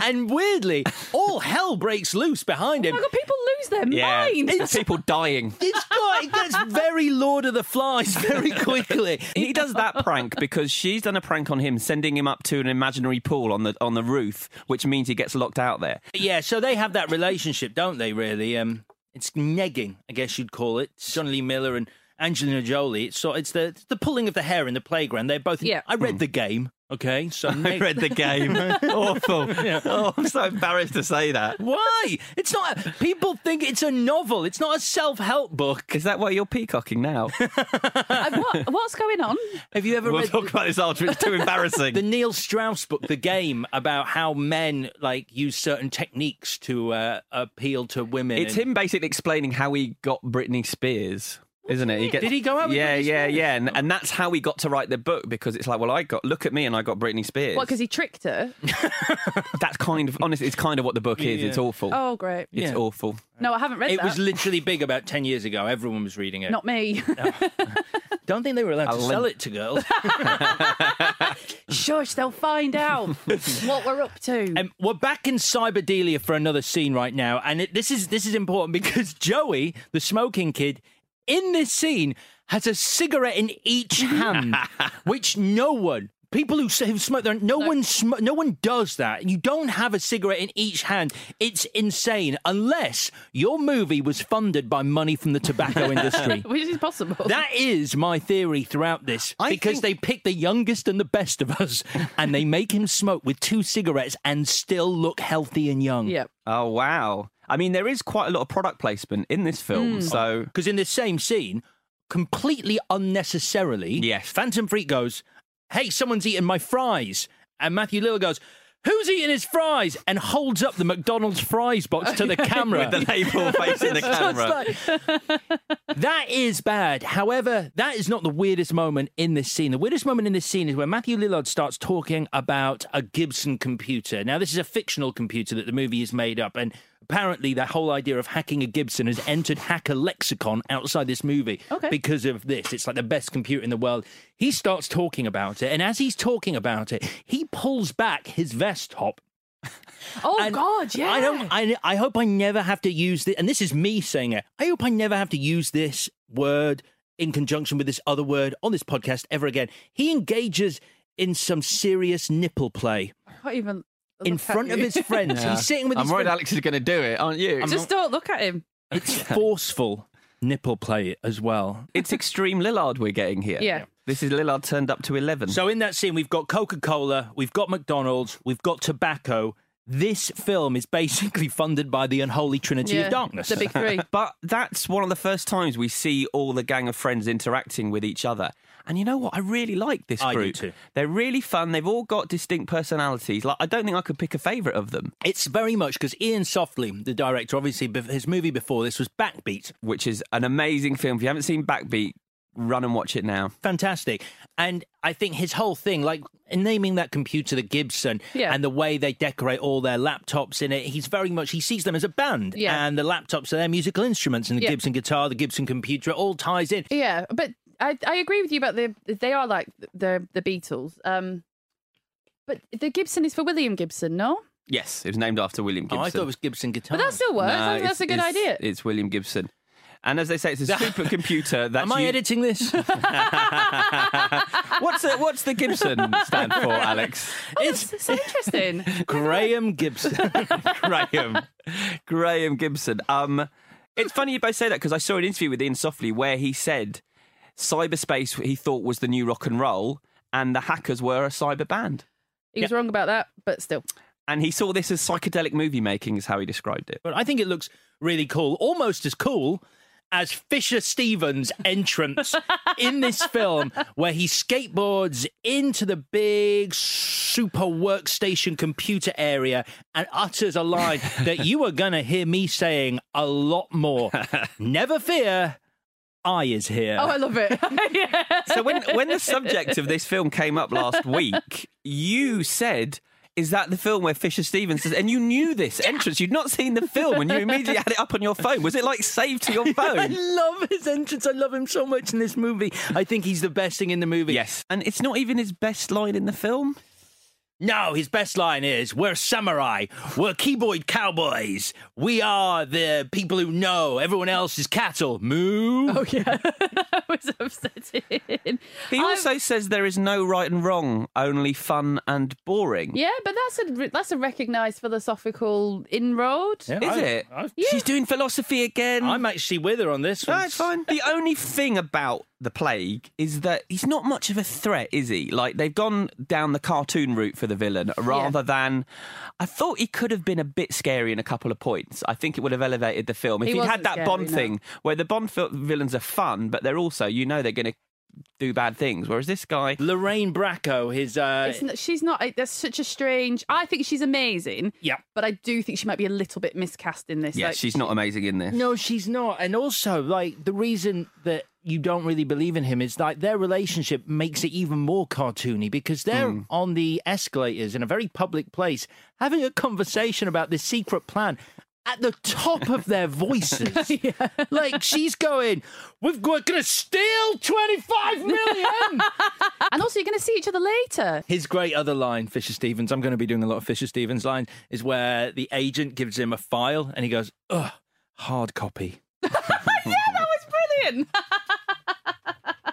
and weirdly, all hell breaks loose behind him. Oh my God, people lose their minds. It's people dying. It's got, it gets very Lord of the Flies very quickly. He does that prank because she's done a prank on him, sending him up to an imaginary pool on the on the roof, which means he gets locked out there. Yeah, so they have that relationship, don't they? Really, um, it's negging, I guess you'd call it. Jonny Lee Miller and Angelina Jolie. It's so it's the it's the pulling of the hair in the playground. They're both. Yeah. I read hmm. the game. Okay, so I read the game. Awful. Oh, I'm so embarrassed to say that. Why? It's not. People think it's a novel. It's not a self-help book. Is that why you're peacocking now? Uh, what, what's going on? Have you ever we'll read talk about this after. It's too embarrassing. the Neil Strauss book, The Game, about how men like use certain techniques to uh, appeal to women? It's and- him basically explaining how he got Britney Spears. Isn't it? He Did he go out with yeah, Britney yeah, Spears? yeah, and, and that's how he got to write the book because it's like, well, I got look at me and I got Britney Spears. What, because he tricked her? That's kind of honestly, it's kind of what the book is. Yeah. It's awful. Oh, great. It's Yeah. awful. No, I haven't read It that. was literally big about ten years ago. Everyone was reading it. Not me. Don't think they were allowed to I'll sell it to girls. Shush, they'll find out what we're up to. Um, we're back in Cyberdelia for another scene right now, and it, this is this is important because Joey, the smoking kid, in this scene has a cigarette in each hand, which no one. People who, say- who smoke, there, no, one, sm- no one does that. You don't have a cigarette in each hand. It's insane, unless your movie was funded by money from the tobacco industry. Which is possible. That is my theory throughout this. I because think- they pick the youngest and the best of us and they make him smoke with two cigarettes and still look healthy and young. Yep. Oh wow! I mean, there is quite a lot of product placement in this film. Hmm. So oh, Because in this same scene, completely unnecessarily, Yes. Phantom Phreak goes, Hey, someone's eating my fries. And Matthew Lillard goes, Who's eating his fries? And holds up the McDonald's fries box to the camera. with the label facing the camera. like- that is bad. However, that is not the weirdest moment in this scene. The weirdest moment in this scene is when Matthew Lillard starts talking about a Gibson computer. Now, this is a fictional computer that the movie is made up, and apparently, the whole idea of hacking a Gibson has entered hacker lexicon outside this movie Okay. because of this. It's like the best computer in the world. He starts talking about it, and as he's talking about it, he pulls back his vest top oh, and God, yeah. I don't. I, I hope I never have to use this. And this is me saying it. I hope I never have to use this word in conjunction with this other word on this podcast ever again. He engages in some serious nipple play I even. In look at front of his friends. Yeah. He's sitting with I'm his worried friends. Alex is going to do it, aren't you? Just don't look at him. It's forceful nipple play as well. It's extreme Lillard we're getting here. Yeah. This is Lillard turned up to eleven. So in that scene, we've got Coca Cola, we've got McDonald's, we've got tobacco. This film is basically funded by the unholy trinity Yeah, of darkness. The big three. But that's one of the first times we see all the gang of friends interacting with each other. And you know what? I really like this I do group. too. They're really fun. They've all got distinct personalities. Like I don't think I could pick a favourite of them, It's very much because Iain Softley, the director, obviously his movie before this was Backbeat. which is an amazing film. If you haven't seen Backbeat, run and watch it now. Fantastic. And I think his whole thing, like naming that computer the Gibson Yeah. and the way they decorate all their laptops in it, he's very much, he sees them as a band. Yeah. And the laptops are their musical instruments and the Yeah. Gibson guitar, the Gibson computer, it all ties in. Yeah, but I, I agree with you about the they are like the the Beatles. Um, but the Gibson is for William Gibson, no? Yes, it was named after William Oh, Gibson. I thought it was Gibson guitar. But that still works. No, I think that's a good it's- idea. It's William Gibson. And as they say, it's a supercomputer that Am I editing this? what's the, what's the Gibson stand for, Alex? it's It's so interesting. Graham Gibson. Graham. Graham Gibson. Um, it's funny you both say that because I saw an interview with Iain Softley where he said cyberspace he thought was the new rock and roll, and the hackers were a cyber band. He was wrong about that, but still. And he saw this as psychedelic movie making, is how he described it. But I think it looks really cool, almost as cool as Fisher Stevens' entrance in this film, where he skateboards into the big super workstation computer area and utters a line that you are going to hear me saying a lot more. Never fear. I is here. Oh, I love it. yeah. So when when the subject of this film came up last week, you said. Is that the film where Fisher Stevens says, and you knew this entrance? You'd not seen the film, and you immediately had it up on your phone. Was it like saved to your phone? I love his entrance. I love him so much in this movie. I think he's the best thing in the movie. Yes, and it's not even his best line in the film. No, his best line is We're samurai. We're keyboard cowboys. We are the people who know. Everyone else is cattle. Moo. Oh yeah, that was upsetting. He also says there is no right and wrong, only fun and boring. Yeah, but that's a that's a recognised philosophical inroad. Yeah, Is I- it? I- She's doing philosophy again. I'm actually with her on this one. No, it's fine. The only thing about the plague is that he's not much of a threat, is he? Like they've gone down the cartoon route for the villain rather than. I thought he could have been a bit scary in a couple of points. I think it would have elevated the film if He he'd had that Bond no. thing where the Bond fil- villains are fun, but they're also you know they're going to do bad things. Whereas this guy, Lorraine Bracco, his. Uh, It's not, she's not. That's such a strange. I think she's amazing. Yeah. but I do think she might be a little bit miscast in this. yeah, like, she's not amazing in this. No, she's not. And also, like, the reason that you don't really believe in him is like their relationship makes it even more cartoony because they're Hmm. on the escalators in a very public place having a conversation about this secret plan. At the top of their voices, like she's going, "We've got going to steal twenty-five million. and also you're going to see each other later. His great other line, Fisher Stevens, I'm going to be doing a lot of Fisher Stevens lines, is where the agent gives him a file and he goes, ugh, hard copy. yeah, that was brilliant.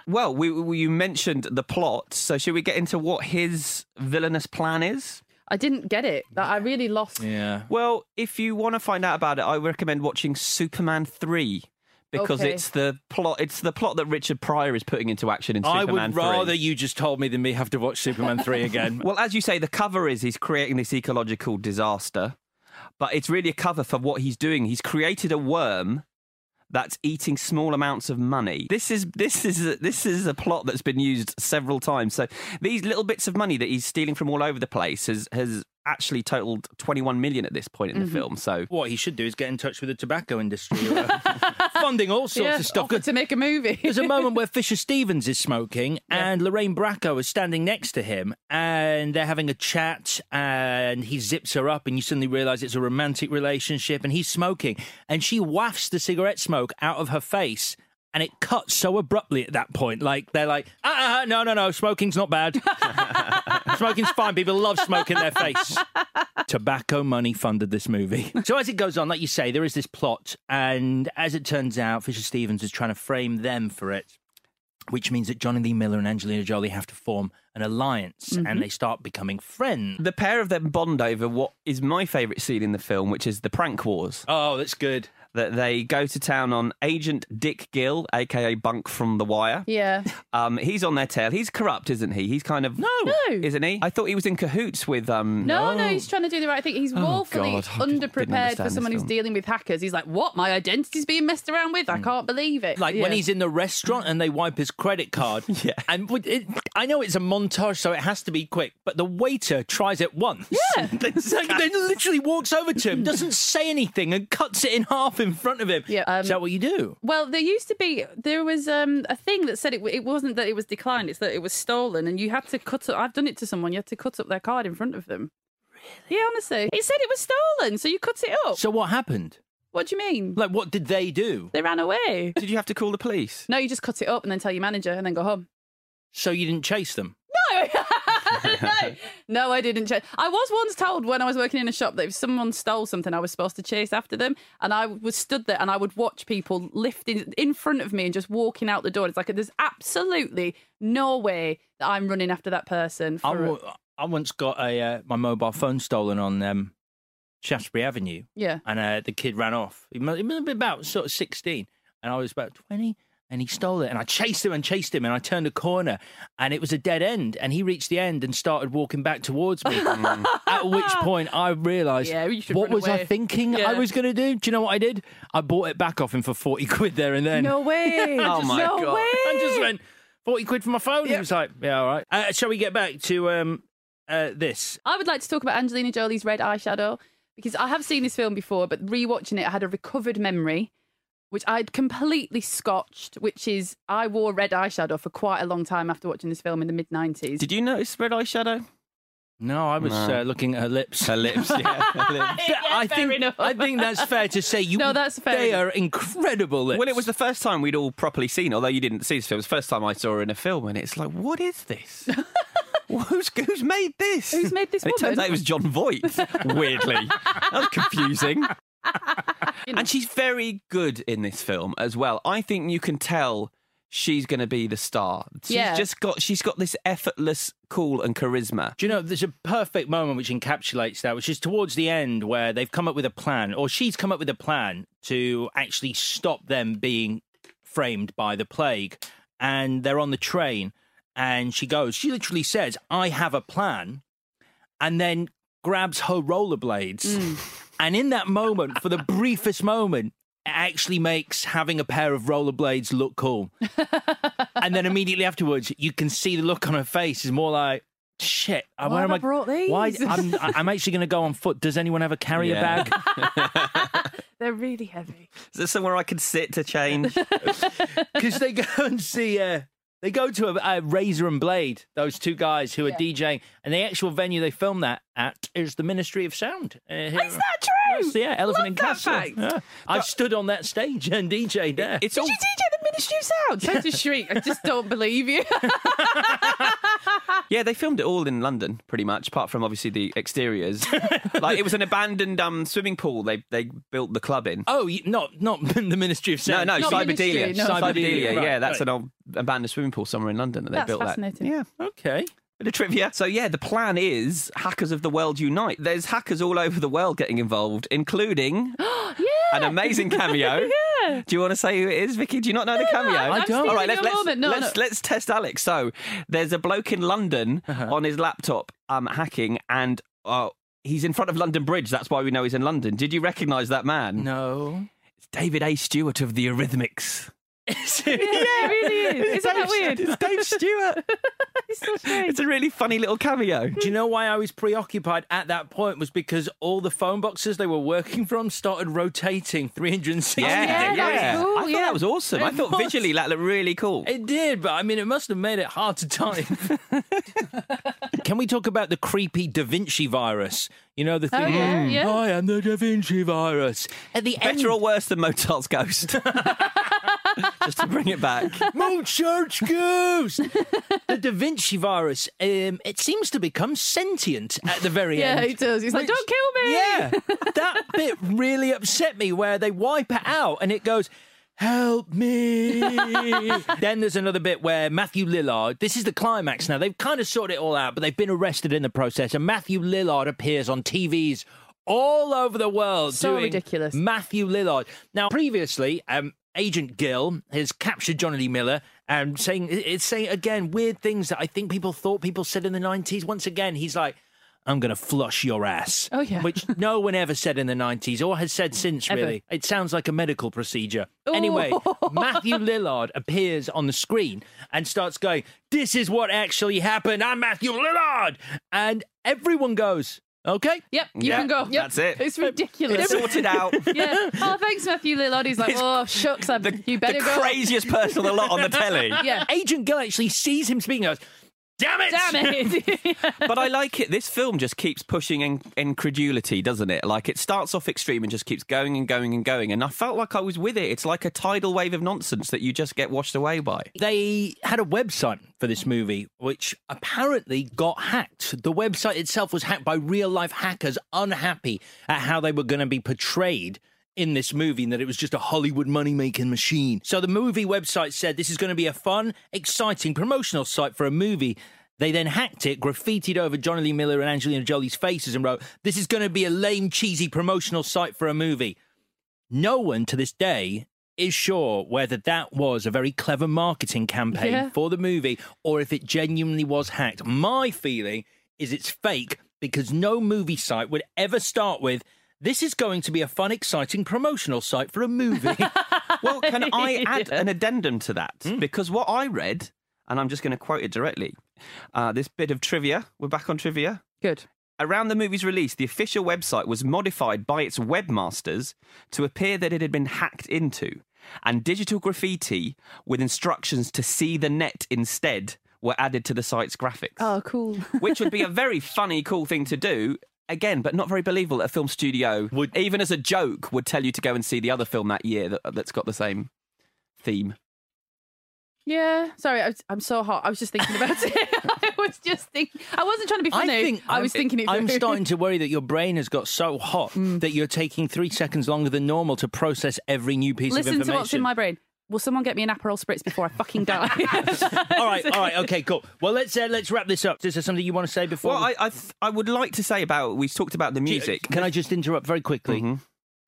Well, we, we you mentioned the plot, so should we get into what his villainous plan is? I didn't get it. That I really lost. Yeah. Well, if you want to find out about it, I recommend watching Superman three because Okay. it's the plot. It's the plot that Richard Pryor is putting into action in Superman. I Superman would rather 3. you just told me than me have to watch Superman 3 again. Well, as you say, the cover is he's creating this ecological disaster, but it's really a cover for what he's doing. He's created a worm that's eating small amounts of money. This is this is this is a plot that's been used several times. So these little bits of money that he's stealing from all over the place has has actually totaled 21 million at this point in the Mm-hmm. film. So what he should do is get in touch with the tobacco industry, or, uh, funding all sorts Yeah, of stuff. to make a movie. There's a moment where Fisher Stevens is smoking and Lorraine Bracco is standing next to him and they're having a chat and he zips her up and you suddenly realise it's a romantic relationship and he's smoking and she wafts the cigarette smoke out of her face and it cuts so abruptly at that point. Like they're like, ah, ah, no, no, no, smoking's not bad. Smoking's fine. People love smoking their face. Tobacco money funded this movie. So as it goes on, like you say, there is this plot, and as it turns out, Fisher Stevens is trying to frame them for it, which means that Jonny Lee Miller and Angelina Jolie have to form an alliance, and mm-hmm. they start becoming friends. the pair of them bond over what is my favourite scene in the film, which is the prank wars. Oh, that's good. That they go to town on Agent Dick Gill, aka Bunk from The Wire. Yeah. Um, he's on their tail. He's corrupt, isn't he? He's kind of No. No. isn't he? I thought he was in cahoots with um. No, no, he's trying to do the right thing. He's Oh, woefully God, I didn't- didn't underprepared for someone who's dealing with hackers. He's like, "What? My identity's being messed around with? I can't believe it." Like Yeah. when he's in the restaurant and they wipe his credit card. Yeah. And it, I know it's a montage, so it has to be quick, but the waiter tries it once. Yeah. It's like, then literally walks over to him, doesn't say anything, and cuts it in half in front of him. Yeah, um, Is that what you do? Well, there used to be there was um, a thing that said it, it wasn't that it was declined; it's that it was stolen, and you had to cut up. I've done it to someone. You had to cut up their card in front of them. Really? Yeah, honestly, it said it was stolen, so you cut it up. So what happened? what do you mean? Like, what did they do? They ran away. Did you have to call the police? No, you just cut it up and then tell your manager, and then go home. So you didn't chase them? No, no, no, I didn't. chase. I was once told when I was working in a shop that if someone stole something, I was supposed to chase after them, and I was stood there and I would watch people lifting in front of me and just walking out the door. It's like there's absolutely no way that I'm running after that person. I, once got a uh, my mobile phone stolen on um, Shaftesbury Avenue, yeah, and uh, the kid ran off. He must, he must have been about sort of sixteen, and I was about twenty. And he stole it. And I chased him and chased him, and I turned a corner, and it was a dead end. And he reached the end and started walking back towards me. At which point I realised, Yeah, what run was I thinking Yeah. I was going to do? Do you know what I did? I bought it back off him for 40 quid there and then. No way. Oh just- my no God. way. I just went, 40 quid for my phone? He was like, yeah, all right. Uh, shall we get back to um, uh, this? I would like to talk about Angelina Jolie's red eyeshadow because I have seen this film before, but rewatching it, I had a recovered memory, which I'd completely scotched. Which is, I wore red eyeshadow for quite a long time after watching this film in the mid '90s. Did you notice red eyeshadow? No, I was No. Uh, looking at her lips. Her lips, yeah. Her lips. I think enough. I think that's fair to say. You, No, that's fair They enough. are incredible lips. Well, it was the first time we'd all properly seen, although you didn't see this film. It was the first time I saw her in a film, and it's like, what is this? who's, who's made this? Who's made this And it turns out it was Jon Voight, weirdly. that was confusing. and she's very good in this film as well. I think you can tell she's going to be the star. She's Yeah. just got she's got this effortless cool and charisma. Do you know, there's a perfect moment which encapsulates that, which is towards the end where they've come up with a plan, or she's come up with a plan to actually stop them being framed by the plague. And they're on the train, and she goes, she literally says, I have a plan, and then grabs her rollerblades. Mm. And in that moment, for the briefest moment, it actually makes having a pair of rollerblades look cool. and then immediately afterwards, you can see the look on her face is more like, shit, why where am I I? brought these? Why? I'm, I'm actually going to go on foot. Does anyone have a carrier Yeah. bag? They're really heavy. Is there somewhere I could sit to change? Because they go and see. Uh, they go to a, a Razor and Blade. Those two guys who are DJing, and the actual venue they film that at is the Ministry of Sound. Uh, is that true? yeah, Elephant Love and Castle. Yeah. I've stood on that stage and DJed there. It's Did all you DJ the Ministry of Sound? So to shriek. I just don't believe you. Yeah, they filmed it all in London, pretty much, apart from obviously the exteriors. like it was an abandoned um, swimming pool. They they built the club in. Oh, you- not not the Ministry of No, Sound. no, Not Cyberdelia. Ministry, no. Cyberdelia, Right, yeah, that's right. an old abandoned swimming pool somewhere in London that they That's built fascinating. that. Yeah. Okay. Bit of trivia. So yeah, the plan is hackers of the world unite. There's hackers all over the world getting involved, including yeah. an amazing cameo. Yeah. Do you want to say who it is, Vicky? Do you not know the cameo? I'm I don't. All right, let's let's. No, let's, no. let's test Alex. So there's a bloke in London Uh-huh. on his laptop um, hacking, and uh, he's in front of London Bridge. That's why we know he's in London. Did you recognise that man? No. It's David A. Stewart of the Eurythmics. Yeah, it really is. Isn't that weird? It's Dave Stewart. It's so strange. it's a really funny little cameo. Do you know why I was preoccupied at that point? Was because all the phone boxes they were working from started rotating 360 Yeah, yeah, yeah. that was cool, I thought yeah. that was awesome. I thought was. visually that looked really cool. It did, but I mean, it must have made it hard to type. Can we talk about the creepy Da Vinci virus? You know the Oh, thing. yeah, yeah. I am the Da Vinci virus. At the end, Better or worse than Mozart's Ghost? Just to bring it back. Mozart's Goose. the Da Vinci virus. Um, it seems to become sentient at the very Yeah, end. it does. It's like, don't kill me. Yeah, that bit really upset me where they wipe it out and it goes. Help me. then there's another bit where Matthew Lillard, this is the climax now. They've kind of sorted it all out, but they've been arrested in the process. And Matthew Lillard appears on TVs all over the world. So doing ridiculous. Matthew Lillard. Now, previously, um, Agent Gill has captured Jonny Lee Miller and saying it's saying again weird things that I think people thought people said in the nineties. Once again, he's like, "I'm going to flush your ass," Oh, yeah. which no one ever said in the nineties or has said since. Ever. Really, it sounds like a medical procedure. Ooh. Anyway, Matthew Lillard appears on the screen and starts going, "This is what actually happened. I'm Matthew Lillard," and everyone goes, "Okay." Yep, you Yeah, can go. Yep. that's it. It's ridiculous. It's sorted out. yeah. Oh, thanks, Matthew Lillard. He's like, It's oh, shucks. I, The, you better the go. craziest person on the lot on the telly. Yeah. Agent Gill actually sees him speaking. and Goes, "Damn it! Damn it. But I like it. This film just keeps pushing in- incredulity, doesn't it? Like it starts off extreme and just keeps going and going and going. And I felt like I was with it. It's like a tidal wave of nonsense that you just get washed away by. They had a website for this movie, which apparently got hacked. The website itself was hacked by real life hackers, unhappy at how they were going to be portrayed in this movie and that it was just a Hollywood money making machine. So the movie website said this is going to be a fun, exciting promotional site for a movie. They then hacked it, graffitied over Jonny Lee Miller and Angelina Jolie's faces, and wrote, This is going to be a lame, cheesy promotional site for a movie. No one to this day is sure whether that was a very clever marketing campaign Yeah. for the movie or if it genuinely was hacked. My feeling is it's fake because no movie site would ever start with. This is going to be a fun, exciting promotional site for a movie. Well, can I add Yeah. an addendum to that? Hmm. Because what I read, and I'm just going to quote it directly uh, this bit of trivia, we're back on trivia. Good. Around the movie's release, the official website was modified by its webmasters to appear that it had been hacked into, and digital graffiti with instructions to see the net instead were added to the site's graphics. Oh, cool. which would be a very funny, cool thing to do. Again, but not very believable that a film studio, would, even as a joke, would tell you to go and see the other film that year that, that's got the same theme. Yeah, sorry, I was, I'm so hot. I was just thinking about it. I was just thinking. I wasn't trying to be funny. I think I was thinking it. I'm starting to worry that your brain has got so hot Mm. that you're taking three seconds longer than normal to process every new piece of information. Listen information. to what's in my brain. Will someone get me an Aperol spritz before I fucking die? all right, all right, okay, cool. Well, let's uh, let's wrap this up. Is there something you want to say before? Well, I, I, th- I would like to say about we've talked about the Do you- music. Can I just interrupt very quickly? Mm-hmm.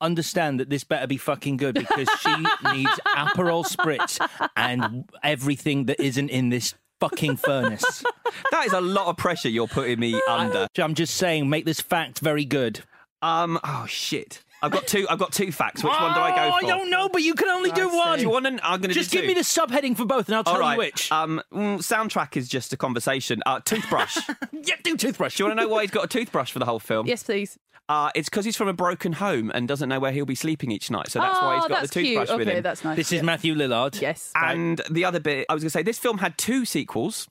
Understand that this better be fucking good because she needs Aperol spritz and everything that isn't in this fucking furnace. that is a lot of pressure you're putting me under. I'm just saying, make this fact very good. Um. Oh shit. I've got two. I've got two facts. Which one do I go Oh, for? I don't know, but you can only do one. Do you want? An, I'm going to Just do give two. me the subheading for both, and I'll tell All right. you which. Um, mm, soundtrack is just a conversation. Uh, toothbrush. yeah, do toothbrush. Do you want to know why he's got a toothbrush for the whole film? yes, please. Uh, it's because he's from a broken home and doesn't know where he'll be sleeping each night. So that's why he's Oh, got that's the toothbrush cute. with okay, him. that's nice. This is Matthew Lillard. Yes. And the other bit, I was going to say, this film had two sequels,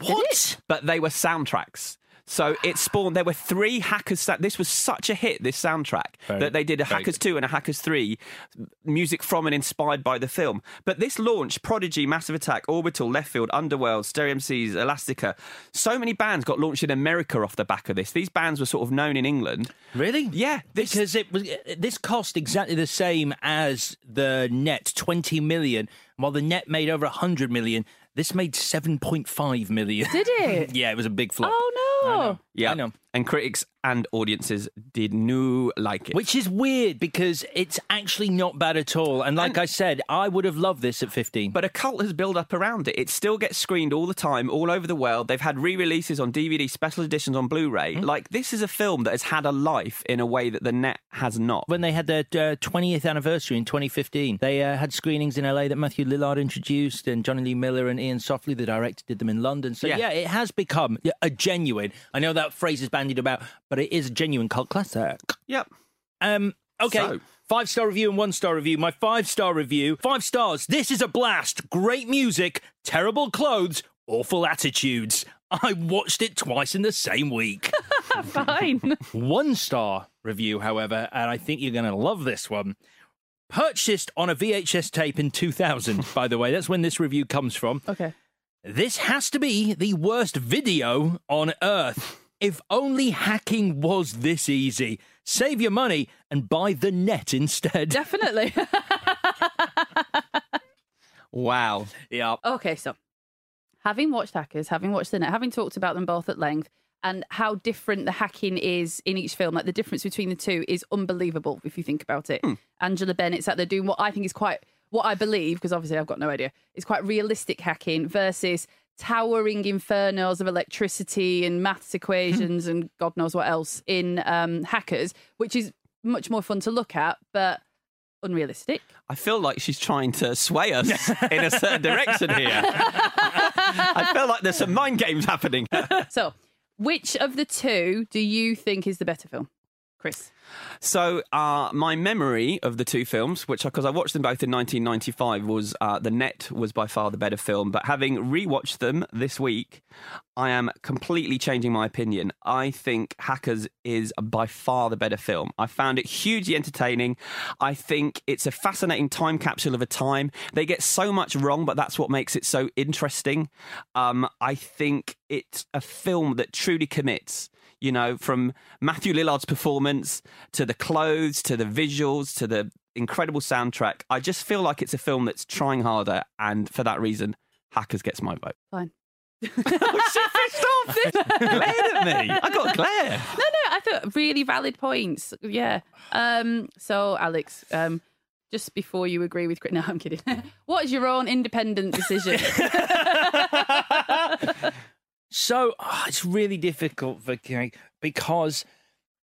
What? but they were soundtracks. So it spawned. There were three Hackers. sa- This was such a hit. This soundtrack Very- that they did a very Hackers two and a Hackers three, music from and inspired by the film. But this launched Prodigy, Massive Attack, Orbital, Leftfield, Underworld, Stereo MCs, Elastica. So many bands got launched in America off the back of this. These bands were sort of known in England. Really? Yeah, this because it was uh, this cost exactly the same as the net 20 million while the net made over 100 million this made 7.5 million Did it? yeah it was a big flop Oh no. Yeah, I know. Oh, And critics and audiences did no like it. which is weird because it's actually not bad at all and like i said i would have loved this at 15 But a cult has built up around it. It still gets screened all the time, all over the world. They've had re releases on DVD, special editions on Blu ray. Like, this is a film that has had a life in a way that the net has not. when they had their uh, 20th anniversary in 2015, they uh, had screenings in LA that Matthew Lillard introduced, and Jonny Lee Miller and Iain Softley, the director, did them in London. So, yeah, Yeah. it has become a genuine, I know that phrase is bandied about, but it is a genuine cult classic. Yep. Um, okay. So- Five star review and one star review. My five star review. Five stars. This is a blast. Great music. Terrible clothes. Awful attitudes. I watched it twice in the same week. Fine. one star review, however, and I think you're going to love this one. Purchased on a VHS tape in 2000, by the way. That's when this review comes from. Okay. This has to be the worst video on earth. If only hacking was this easy. Save your money and buy the net instead. Definitely. Wow. yeah. okay, so having watched Hackers, having watched the net, having talked about them both at length, and how different the hacking is in each film, like the difference between the two is unbelievable if you think about it. Hmm. Angela Bennett's out there doing what I think is quite, what I believe, because obviously I've got no idea, is quite realistic hacking versus towering infernos of electricity and maths equations and God knows what else in um, Hackers, which is much more fun to look at, but unrealistic. I feel like she's trying to sway us in a certain direction here. I feel like there's some mind games happening. So, which of the two do you think is the better film, Chris? So, uh, my memory of the two films, which because I watched them both in 1995, was uh, The Net was by far the better film. But having rewatched them this week, I am completely changing my opinion. I think Hackers is by far the better film. I found it hugely entertaining. I think it's a fascinating time capsule of a time. They get so much wrong, but that's what makes it so interesting. Um, I think it's a film that truly commits you know, from Matthew Lillard's performance to the clothes to the visuals to the incredible soundtrack. I just feel like it's a film that's trying harder, and for that reason, Hackers gets my vote. Fine. she pissed off. glared at me. I got glare. No, no, I thought really valid points. Yeah. Um. So, Alex, um, just before you agree with. No, I'm kidding. what is your own independent decision? So ah, it's really difficult, Vicky, because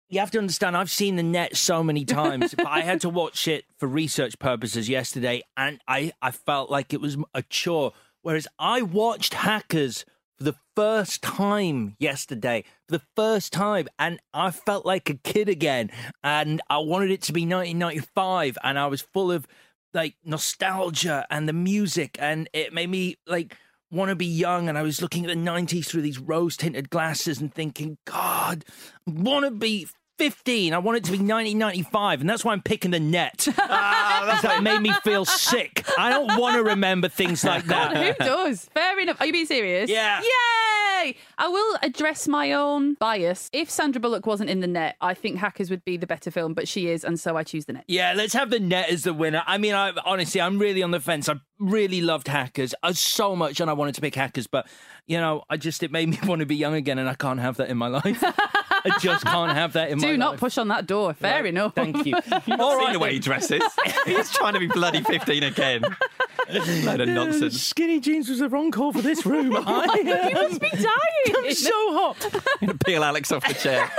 you have to understand. I've seen the net so many times, but I had to watch it for research purposes yesterday, and I I felt like it was a chore. Whereas I watched Hackers for the first time yesterday, for the first time, and I felt like a kid again. And I wanted it to be 1995, and I was full of like nostalgia and the music, and it made me like want to be young. And I was looking at the 90s through these rose tinted glasses and thinking, God, want to be 15. I want it to be 1995, and that's why I'm picking the net. Ah, like made me feel sick. I don't want to remember things like that. Who does? Fair enough. Are you being serious? Yeah. Yay! I will address my own bias. If Sandra Bullock wasn't in the net, I think Hackers would be the better film, but she is, and so I choose the net. Yeah, let's have the net as the winner. I mean, I honestly, I'm really on the fence. I really loved Hackers uh, so much, and I wanted to pick Hackers, but you know, I just it made me want to be young again, and I can't have that in my life. I just can't have that in my Do life. not push on that door. Fair Right, enough. Thank you. You've not seen the way he dresses. He's trying to be bloody 15 again. Load of nonsense. Skinny jeans was the wrong call for this room. I you must be dying. am so hot. Peel Alex off the chair.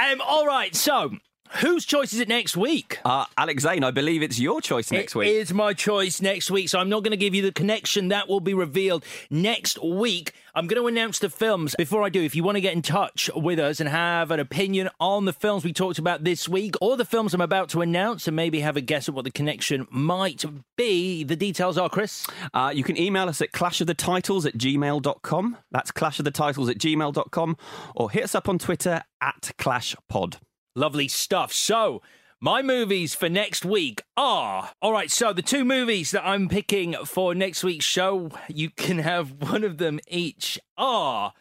Um, all right, so whose choice is it next week? Uh, Alex Zane, I believe it's your choice next It week. It is my choice next week, so I'm not going to give you the connection. That will be revealed next week. I'm going to announce the films. Before I do, if you want to get in touch with us and have an opinion on the films we talked about this week or the films I'm about to announce and maybe have a guess at what the connection might be, the details are, Chris. Uh, you can email us at clashofthetitles at gmail.com. That's clashofthetitles at gmail.com. Or hit us up on Twitter at clashpod. Lovely stuff. So, my movies for next week are. All right, so the two movies that I'm picking for next week's show, you can have one of them each, are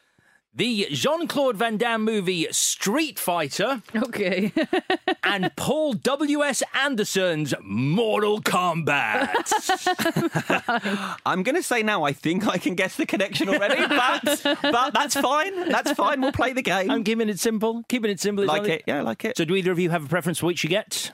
the Jean Claude Van Damme movie Street Fighter Okay. and Paul W.S. Anderson's Mortal Kombat. I'm going to say now, I think I can guess the connection already, but, but that's fine. That's fine. We'll play the game. I'm keeping it simple. Keeping it simple. is like only- it. Yeah, I like it. So, do either of you have a preference for which you get?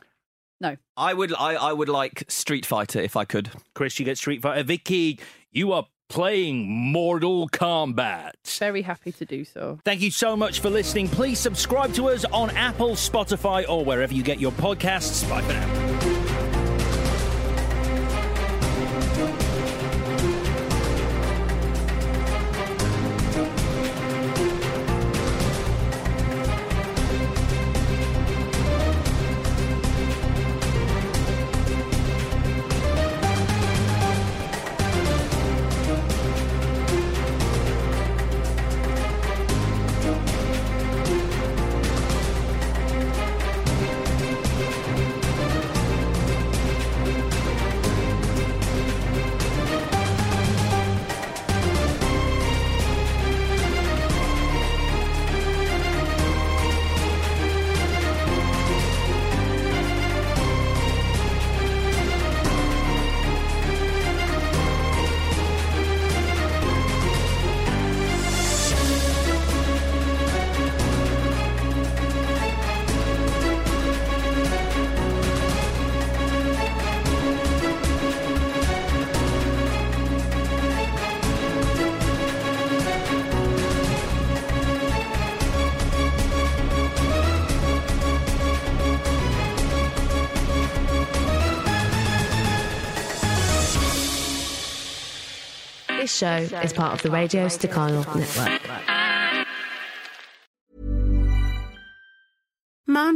no. I would, I, I would like Street Fighter if I could. Chris, you get Street Fighter. Vicky, you are playing Mortal Kombat. Very happy to do so. Thank you so much for listening. Please subscribe to us on Apple, Spotify, or wherever you get your podcasts. Bye for now. This show is part of the Radio Stakhanov Network.